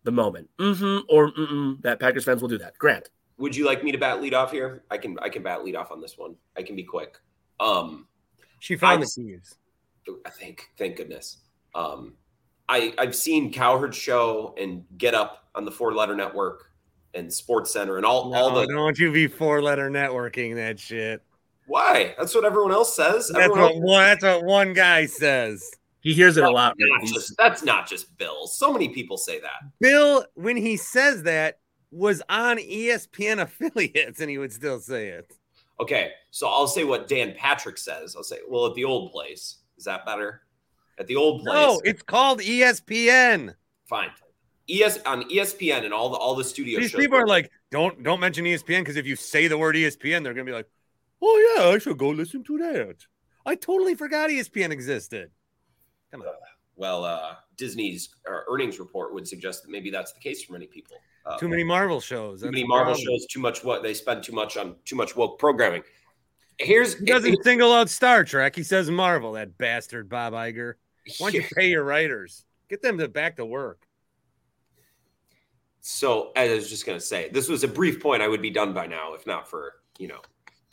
the moment. Mm-hmm or mm-mm. That Packers fans will do that. Grant. Would you like me to bat lead off here? I can I can bat lead off on this one. I can be quick. Um She found I- the keys. I think thank goodness. Um I I've seen Cowherd show and Get Up on the four letter network and Sports Center and all all No, the don't you be four letter networking that shit. why? That's what everyone else says. That's Everyone what else- one. That's what one guy says. He hears it a lot. not He's- just, that's not just Bill. So many people say that. Bill, when he says that, was on ESPN affiliates, and he would still say it. Okay, so I'll say what Dan Patrick says. I'll say, well, at the old place. Is that better? At the old place. No, it's called ESPN. fine. ES on ESPN and all the all the studio These shows. people are like, don't don't mention ESPN because if you say the word ESPN, they're gonna be like, oh yeah, I should go listen to that. I totally forgot ESPN existed. Come on, well, uh, Disney's uh, earnings report would suggest that maybe that's the case for many people. Uh, too many Marvel shows. too many Marvel problem. shows, too much what they spend too much on too much woke programming. Here's He doesn't single out Star Trek. He says Marvel. That bastard Bob Iger. Why don't you pay your writers? Get them to back to work. So I was just going to say, this was a brief point. I would be done by now if not for you know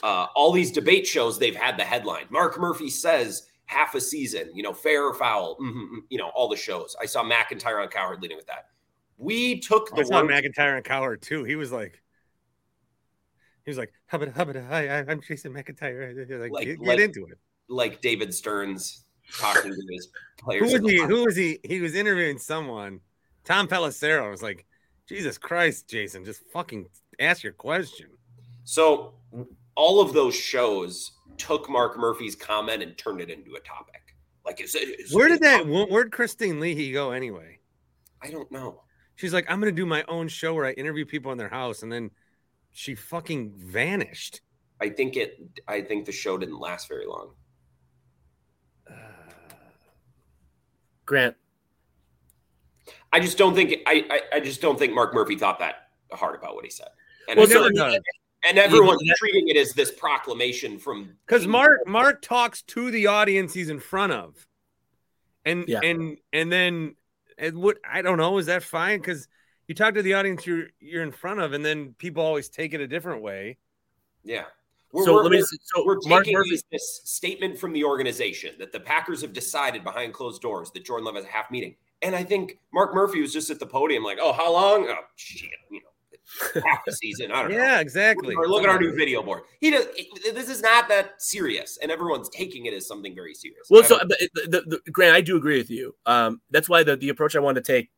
uh, all these debate shows. They've had the headline. Mark Murphy says half a season. You know, fair or foul. mhm, You know, all the shows. I saw McIntyre on Cowherd leading with that. We took I the saw word. McIntyre and Cowherd too. He was like, he was like, hubbada hubbada. Hi, I- I'm Jason McIntyre. Like, Like- get, like- into it. like David Stearns talking to his Who was he? Who was he? He was interviewing someone. Tom Pelissero was like, Jesus Christ, Jason, just fucking ask your question. So all of those shows took Mark Murphy's comment and turned it into a topic. Like, is it? Is Where did that? wh- Where'd Kristine Leahy go anyway? I don't know. She's like, I'm gonna do my own show where I interview people in their house and then she fucking vanished. I think it. I think the show didn't last very long. Grant, I just don't think. I. I, I just don't think Mark Murphy thought that hard about what he said. And, Well, I- no, no, and everyone's Yeah, treating it as this proclamation from because Mark Mark talks to the audience he's in front of, and Yeah. and and then and what I don't know is that fine because you talk to the audience you're you're in front of, and then people always take it a different way. Yeah. so let me. So we're Mark taking Murphy. this, this statement from the organization that the Packers have decided behind closed doors that Jordan Love has a half meeting. And I think Mark Murphy was just at the podium like, oh, how long? Oh, shit, you know, half the season. I don't know. Yeah, exactly. Or look at our new video board. He does. This is not that serious, and everyone's taking it as something very serious. Well, so I'm- the, the, the, Grant, I do agree with you. Um, that's why the, the approach I want to take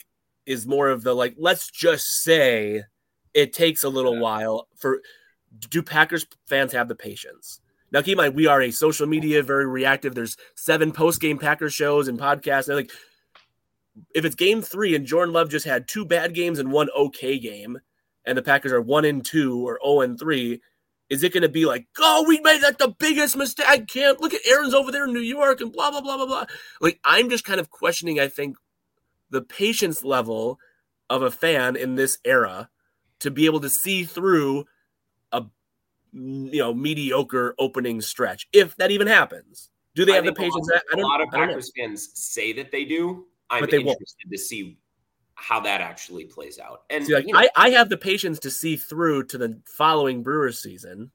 is more of the like, let's just say it takes a little while for. Do Packers fans have the patience? Now, keep in mind, we are a social media very reactive. There's seven post game Packers shows and podcasts. And like, if it's game three and Jordan Love just had two bad games and one okay game, and the Packers are one and two or zero and three, is it going to be like, oh, we made like the biggest mistake? I can't look at Aaron's over there in New York and blah blah blah blah blah. Like I'm just kind of questioning. I think the patience level of a fan in this era to be able to see through a you know mediocre opening stretch, if that even happens. Do they I have the think a patience? lot- I A don't. a lot of I. Packers fans say that they do. I'm But they won't. to see how that actually plays out. And See, like, you know, I, I have the patience to see through to the following Brewers season.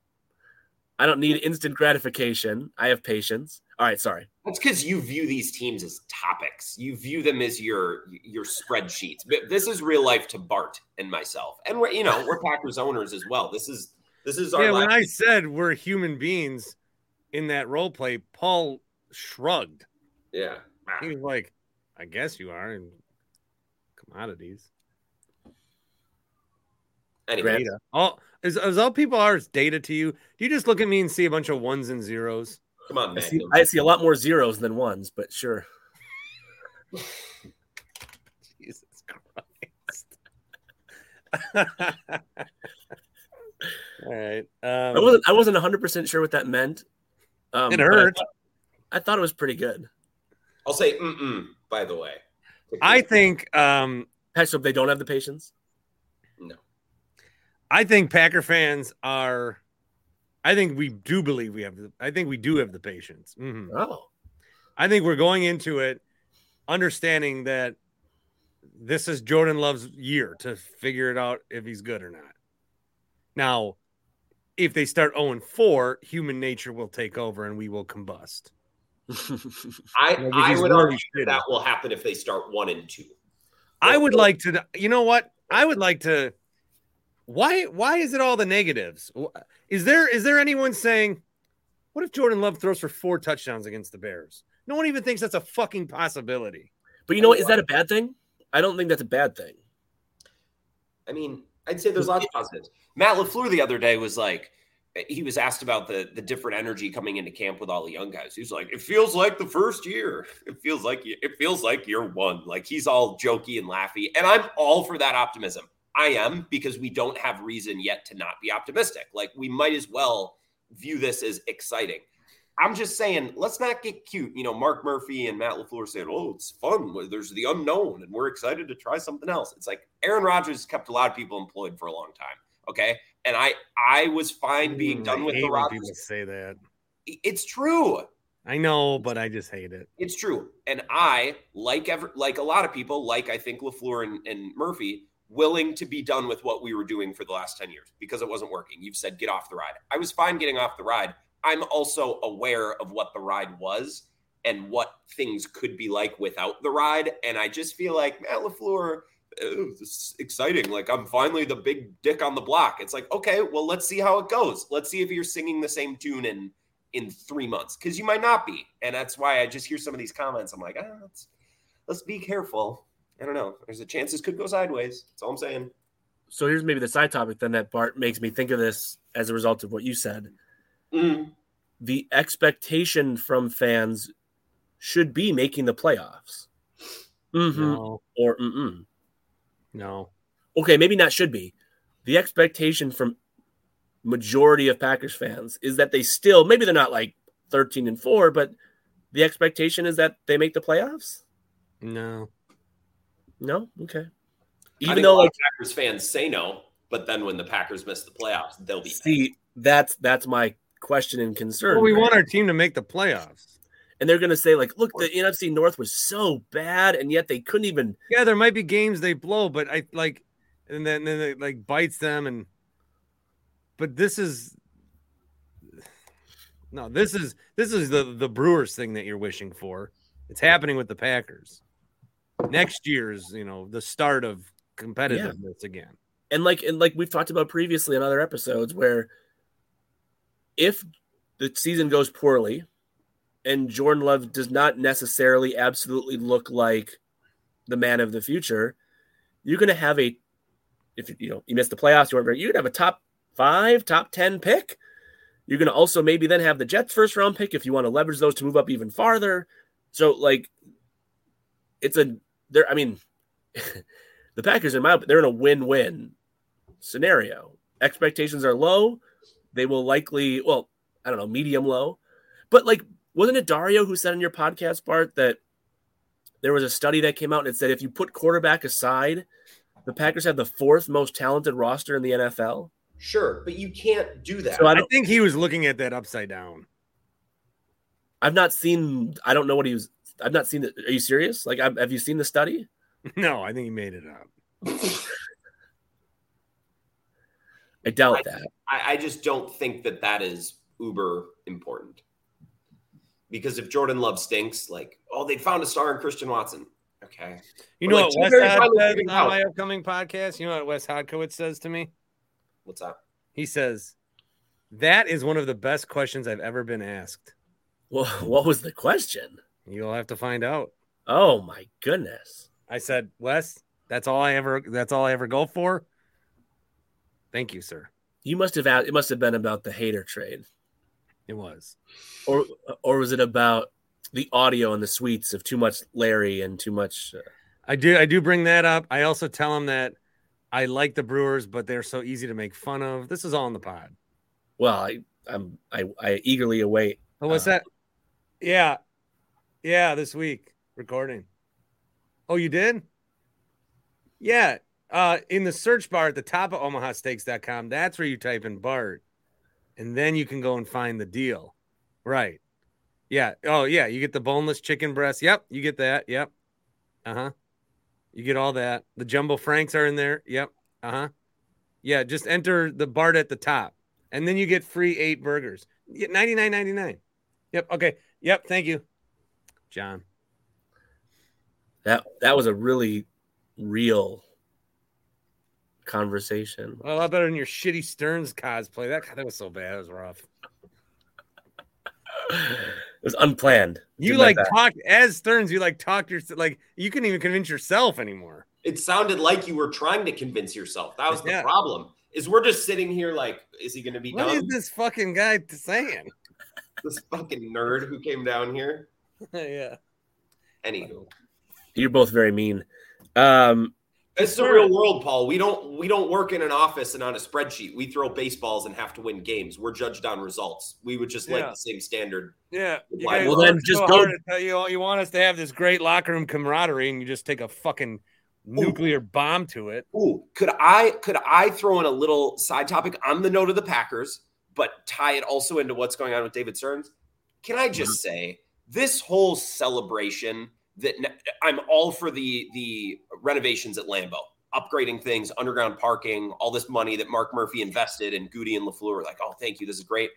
I don't need instant gratification. I have patience. All right, sorry. That's because you view these teams as topics. You view them as your your spreadsheets. But this is real life to Bart and myself, and we're you know we're Packers owners as well. This is this is our Yeah, when. I said we're human beings in that role play, Paul shrugged. yeah. He was like, "I guess you are." in commodities, Anyway, data. All is, is all people are is data to you. Do you just look at me and see a bunch of ones and zeros? come on, I man. see, I see a lot more zeros than ones, but sure. Jesus Christ! all right. Um, I wasn't I wasn't 100 percent sure what that meant. Um, It but I hurt. thought- I thought it was pretty good. I'll say mm-mm, by the way. I think um, Heck, so they don't have the patience. no. I think Packer fans are. I think we do believe we have. The, I think we do have the patience. Mm-hmm. Oh, I think we're going into it understanding that this is Jordan Love's year to figure it out if he's good or not. Now, if they start 0 4, human nature will take over and we will combust. I, Like, I would really argue shitty. that will happen if they start one and two. I would like to you know what? I would like to why why is it all the negatives? Is there is there anyone saying what if Jordan Love throws for four touchdowns against the Bears? No one even thinks that's a fucking possibility. but you know what? Is that a bad thing? I don't think that's a bad thing. I mean, I'd say there's lots of positives. Matt LaFleur the other day was like, he was asked about the the different energy coming into camp with all the young guys. He was like, "It feels like the first year. It feels like it feels like year one." Like he's all jokey and laughy, and I'm all for that optimism. I am because we don't have reason yet to not be optimistic. Like we might as well view this as exciting. I'm just saying, let's not get cute. You know, Mark Murphy and Matt LaFleur saying, oh, it's fun. There's the unknown, and we're excited to try something else. It's like Aaron Rodgers kept a lot of people employed for a long time. Okay. And I I was fine being done I with hate the Rodgers. People say that. It's true. I know, but I just hate it. It's true. And I, like ever like a lot of people, like I think LaFleur and, and Murphy, willing to be done with what we were doing for the last 10 years because it wasn't working. You've said get off the ride. I was fine getting off the ride. I'm also aware of what the ride was and what things could be like without the ride. And I just feel like Matt LaFleur, oh, this exciting. Like I'm finally the big dick on the block. It's like, okay, well, let's see how it goes. Let's see if you're singing the same tune in in three months because you might not be. And that's why I just hear some of these comments. I'm like, ah, let's let's be careful. I don't know. There's a chance this could go sideways. That's all I'm saying. So here's maybe the side topic then that Bart makes me think of this as a result of what you said. Mm. The expectation from fans should be making the playoffs. Mm-hmm. No, Or mm-mm. No. okay, maybe not should be. The expectation from majority of Packers fans is that they still maybe they're not like 13 and 4, but the expectation is that they make the playoffs? No. No? Okay. I Even think though a lot like of Packers fans say no, but then when the Packers miss the playoffs, they'll be see that's that's my question and concern. Well, we right? want our team to make the playoffs. And they're going to say like, look, the NFC North was so bad and yet they couldn't even Yeah, there might be games they blow, but I like, and then then it like bites them, and but this is no, this is this is the the Brewers thing that you're wishing for. It's happening with the Packers. Next year's, you know, the start of competitiveness again. and like and like we've talked about previously in other episodes where if the season goes poorly and Jordan Love does not necessarily absolutely look like the man of the future, you're going to have a if you know you miss the playoffs, you're going to have a top five, top ten pick. You're going to also maybe then have the Jets first round pick if you want to leverage those to move up even farther. So like, it's a there. I mean, the Packers in my they're in a win win scenario. Expectations are low. They will likely, well, I don't know, medium low. But like, wasn't it Dario who said in your podcast, Bart, that there was a study that came out and it said if you put quarterback aside, the Packers have the fourth most talented roster in the NFL. Sure, but you can't do that. So I I think he was looking at that upside down. I've not seen. I don't know what he was. I've not seen it. Are you serious? Like, I've, have you seen the study? No, I think he made it up. I doubt that. I, I just don't think that that is uber important. Because if Jordan Love stinks, like, oh, they found a star in Christian Watson. Okay. You We're know like what two Wes Hod says on out. my upcoming podcast? You know what Wes Hodkowitz says to me? What's up? He says, That is one of the best questions I've ever been asked. Well, what was the question? You'll have to find out. Oh my goodness. I said, Wes, that's all I ever that's all I ever go for. Thank you, sir. You must have. a- It must have been about the Hader trade. It was. or or was it about the audio and the suites of too much Larry and too much? Uh, I do I do bring that up. I also tell him that I like the Brewers, but they're so easy to make fun of. This is all in the pod. well, I I'm I, I eagerly await. Oh, what's Uh, that? Yeah. Yeah, this week recording. Oh, you did? Yeah. Uh in the search bar at the top of omahasteaks.com, that's where you type in Bart. And then you can go and find the deal. Right. Yeah. Oh, yeah. You get the boneless chicken breast. Yep. You get that. Yep. Uh-huh. You get all that. The jumbo franks are in there. Yep. Uh-huh. Yeah, just enter the Bart at the top. And then you get free eight burgers. Yeah, 99.99. Yep. Okay. Yep. Thank you, John. That that was a really real conversation. Well, a lot better than your shitty Stearns cosplay. That that was so bad. It was rough. It was unplanned. You Didn't like that. talk as Stearns. You like talk your like you couldn't even convince yourself anymore. It sounded like you were trying to convince yourself. That was the Yeah. problem. Is we're just sitting here like, is he going to be What done? is this fucking guy saying? This fucking nerd who came down here. yeah. Anywho, You're both very mean. Um, it's the real world, Paul. We don't we don't work in an office and on a spreadsheet. We throw baseballs and have to win games. We're judged on results. We would just like Yeah. the same standard. Yeah. You Well, then just so go- to tell you you want us to have this great locker room camaraderie, and you just take a fucking nuclear bomb to it. Ooh, could I could I throw in a little side topic on the note of the Packers, but tie it also into what's going on with David Stearns? Can I just mm-hmm. say this whole celebration that I'm all for the the renovations at Lambeau, upgrading things, underground parking, all this money that Mark Murphy invested and Goody and LaFleur were like, oh, thank you, this is great.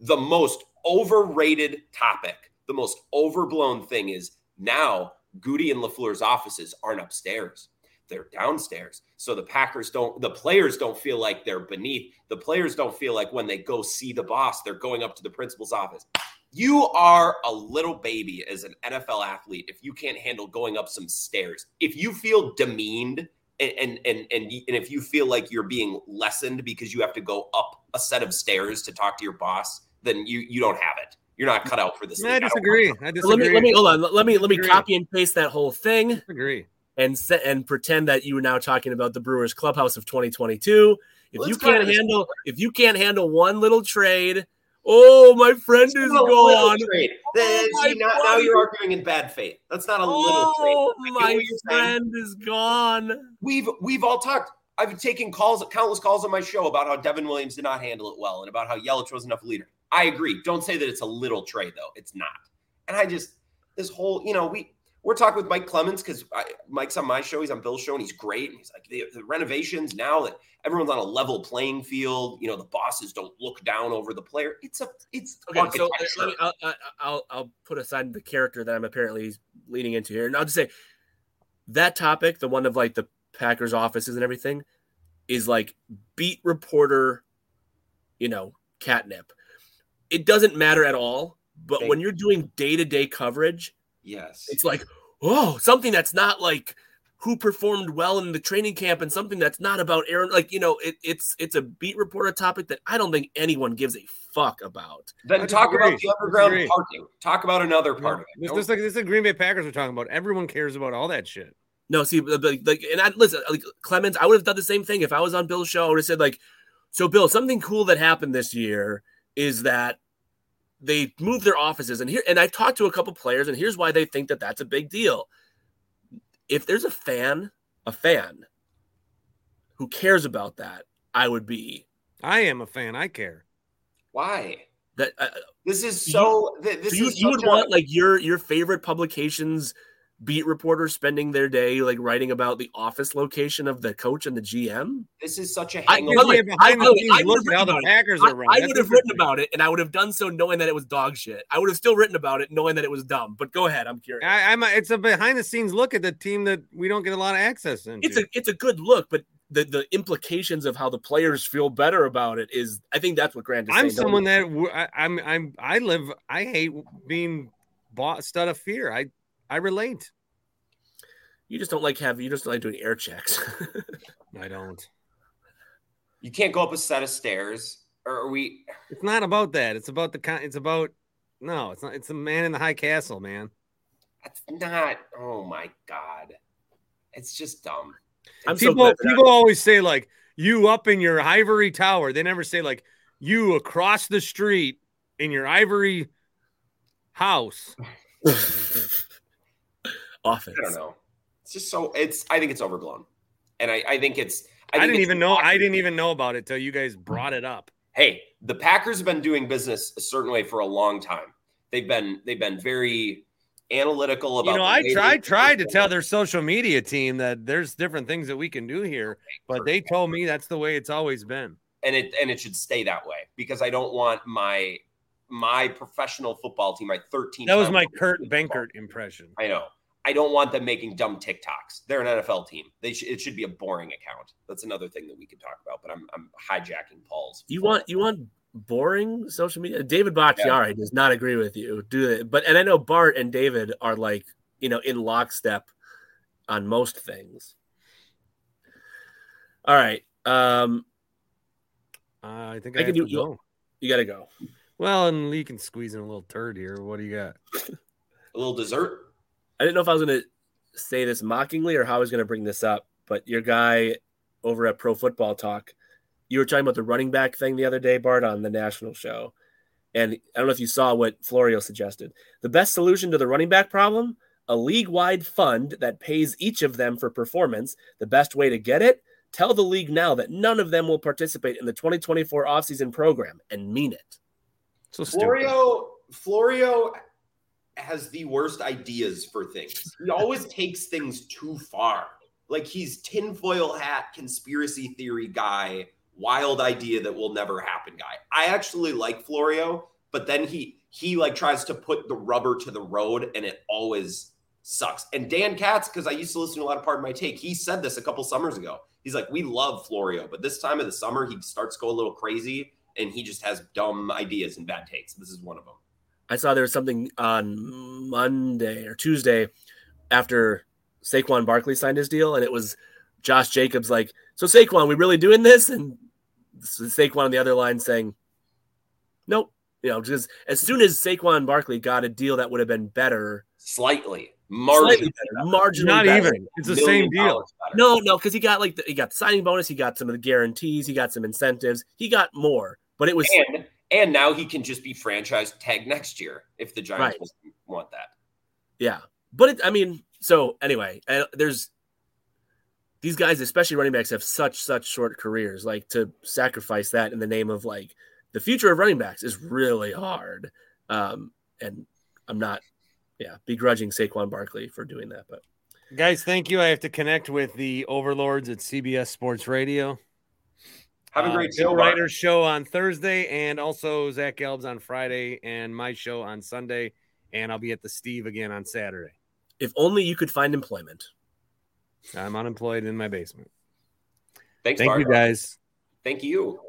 The most overrated topic, the most overblown thing is now Goody and LaFleur's offices aren't upstairs they're downstairs. So the Packers don't, the players don't feel like they're beneath. The players don't feel like when they go see the boss, they're going up to the principal's office. You are a little baby as an NFL athlete if you can't handle going up some stairs. If you feel demeaned and and and and, and if you feel like you're being lessened because you have to go up a set of stairs to talk to your boss, then you you don't have it. You're not cut out for this. I league. don't disagree. I let disagree. me let me hold on. Let me let me Agree. copy and paste that whole thing agree. and set, and pretend that you were now talking about the Brewers clubhouse of 2022 If Let's you can't handle if you can't handle one little trade, oh my friend is It's little gone. trade. Oh, see, now, now you're arguing in bad faith. That's not a little trade. Oh my you're saying. friend is gone. We've we've all talked. I've taken calls, countless calls on my show about how Devin Williams did not handle it well and about how Yelich was enough leader. I agree. Don't say that it's a little trade though. It's not. And I just this whole you know we we're talking with Mike Clemens because Mike's on my show. He's on Bill's show and he's great. And he's like the, the renovations now that everyone's on a level playing field. You know the bosses don't look down over the player. It's a it's Okay, so uh, let me, I'll, I'll- I'll I'll put aside the character that I'm apparently leaning into here, and I'll just say that topic, the one of like the Packers offices and everything, is like beat reporter, you know, catnip. It doesn't matter at all, but Thank when you're doing day to day coverage, yes. it's like oh something that's not like who performed well in the training camp and something that's not about Aaron. Like you know, it, it's it's a beat reporter topic that I don't think anyone gives a fuck about. then I talk disagree. about the underground Disagree. parking. Talk about another part of it. This, this, like, this is the Green Bay Packers we're talking about. Everyone cares about all that shit. No, see, but- but, like, and I listen, like Clemens, I would have done the same thing if I was on Bill's show. I would have said, like, so Bill, something cool that happened this year is that they move their offices, and here, and I've talked to a couple players, and here's why they think that that's a big deal. If there's a fan, a fan who cares about that, I would be I am a fan. I care. Why? that. Uh, This is so. th- this so you, is you would a- want like your your favorite publications beat reporters spending their day like writing about the office location of the coach and the GM. This is such a I- hangover. by the way, Yeah, behind I- I- I look would've at how the written about it. Packers are run. I That's would have written about it, and I would have done so knowing that it was dog shit. I would have still written about it knowing that it was dumb. But go ahead, I'm curious. I, I'm. A, it's a behind the scenes look at the team that we don't get a lot of access into. it's a it's a good look, but the the implications of how the players feel better about it is, I think that's what Grant is I'm saying. someone that I, am I'm I live. I hate being bossed out of fear. I I relate. you just don't like having you just don't like doing air checks. I don't. You can't go up a set of stairs. Or are we? It's not about that. It's about the con. It's about no. It's not. It's the man in the high castle, man. That's not. Oh my god! It's just dumb. I'm people glad that I- people always say like you up in your ivory tower. They never say like you across the street in your ivory house. offense. I don't know. It's just so. It's. I think it's overblown, and I. I think it's. I, think didn't even know. I didn't even know about it till you guys brought it up. Hey, the Packers have been doing business a certain way for a long time. They've been. They've been very analytical about. You know, I tried they- tried to tell their social media team that there's different things that we can do here, but they told me that's the way it's always been. and it and it should stay that way because I don't want my my professional football team, my 13. That was my professional Kurt football Benkert impression. I know. I don't want them making dumb TikToks. They're an NFL team. They sh- it should be a boring account. That's another thing that we could talk about. But I'm I'm hijacking Paul's. You want you want boring social media? David Bakhtiari does not agree with you, do they? But and I know Bart and David are like you know in lockstep on most things. All right, um, Uh, I think I I, can have do- to go. you got to go. Well, and Lee can squeeze in a little turd here. What do you got? A little dessert. I didn't know if I was going to say this mockingly or how I was going to bring this up, but your guy over at Pro Football Talk, you were talking about the running back thing the other day, Bart, on the national show. And I don't know if you saw what Florio suggested. The best solution to the running back problem? A league wide fund that pays each of them for performance. The best way to get it? Tell the league now that none of them will participate in the 2024 offseason program and mean it. So stupid. Florio Florio has the worst ideas for things. He always takes things too far. Like he's tinfoil hat conspiracy theory guy, wild idea that will never happen guy. I actually like Florio, but then he he like tries to put the rubber to the road and it always sucks. And Dan Katz, because I used to listen to a lot of Pardon My Take, he said this a couple summers ago. He's like, we love Florio, but this time of the summer he starts to go a little crazy and he just has dumb ideas and bad takes. This is one of them. I saw there was something on Monday or Tuesday after Saquon Barkley signed his deal, and it was Josh Jacobs like, "So Saquon, we really doing this?" And Saquon on the other line saying, "Nope." You know, because as soon as Saquon Barkley got a deal that would have been better, Slightly. Margin, marginally Not better. even. It's the same deal. No, no, because he got like the, he got the signing bonus, he got some of the guarantees, he got some incentives, he got more. But it was and and now he can just be franchise tag next year if the Giants Right. want that. Yeah, but it, I mean, so anyway, uh, there's these guys, especially running backs, have such such short careers. Like to sacrifice that in the name of like the future of running backs is really hard. Um, and I'm not, yeah, begrudging Saquon Barkley for doing that, but Guys, thank you. I have to connect with the overlords at CBS Sports Radio. Have a Uh, great Bill show, Mark. Ryder's show on Thursday, and also Zach Gelb's on Friday, and my show on Sunday. And I'll be at the Steve again on Saturday. if only you could find employment. I'm unemployed in my basement. Thanks, Thank Mark. you, guys. Thank you.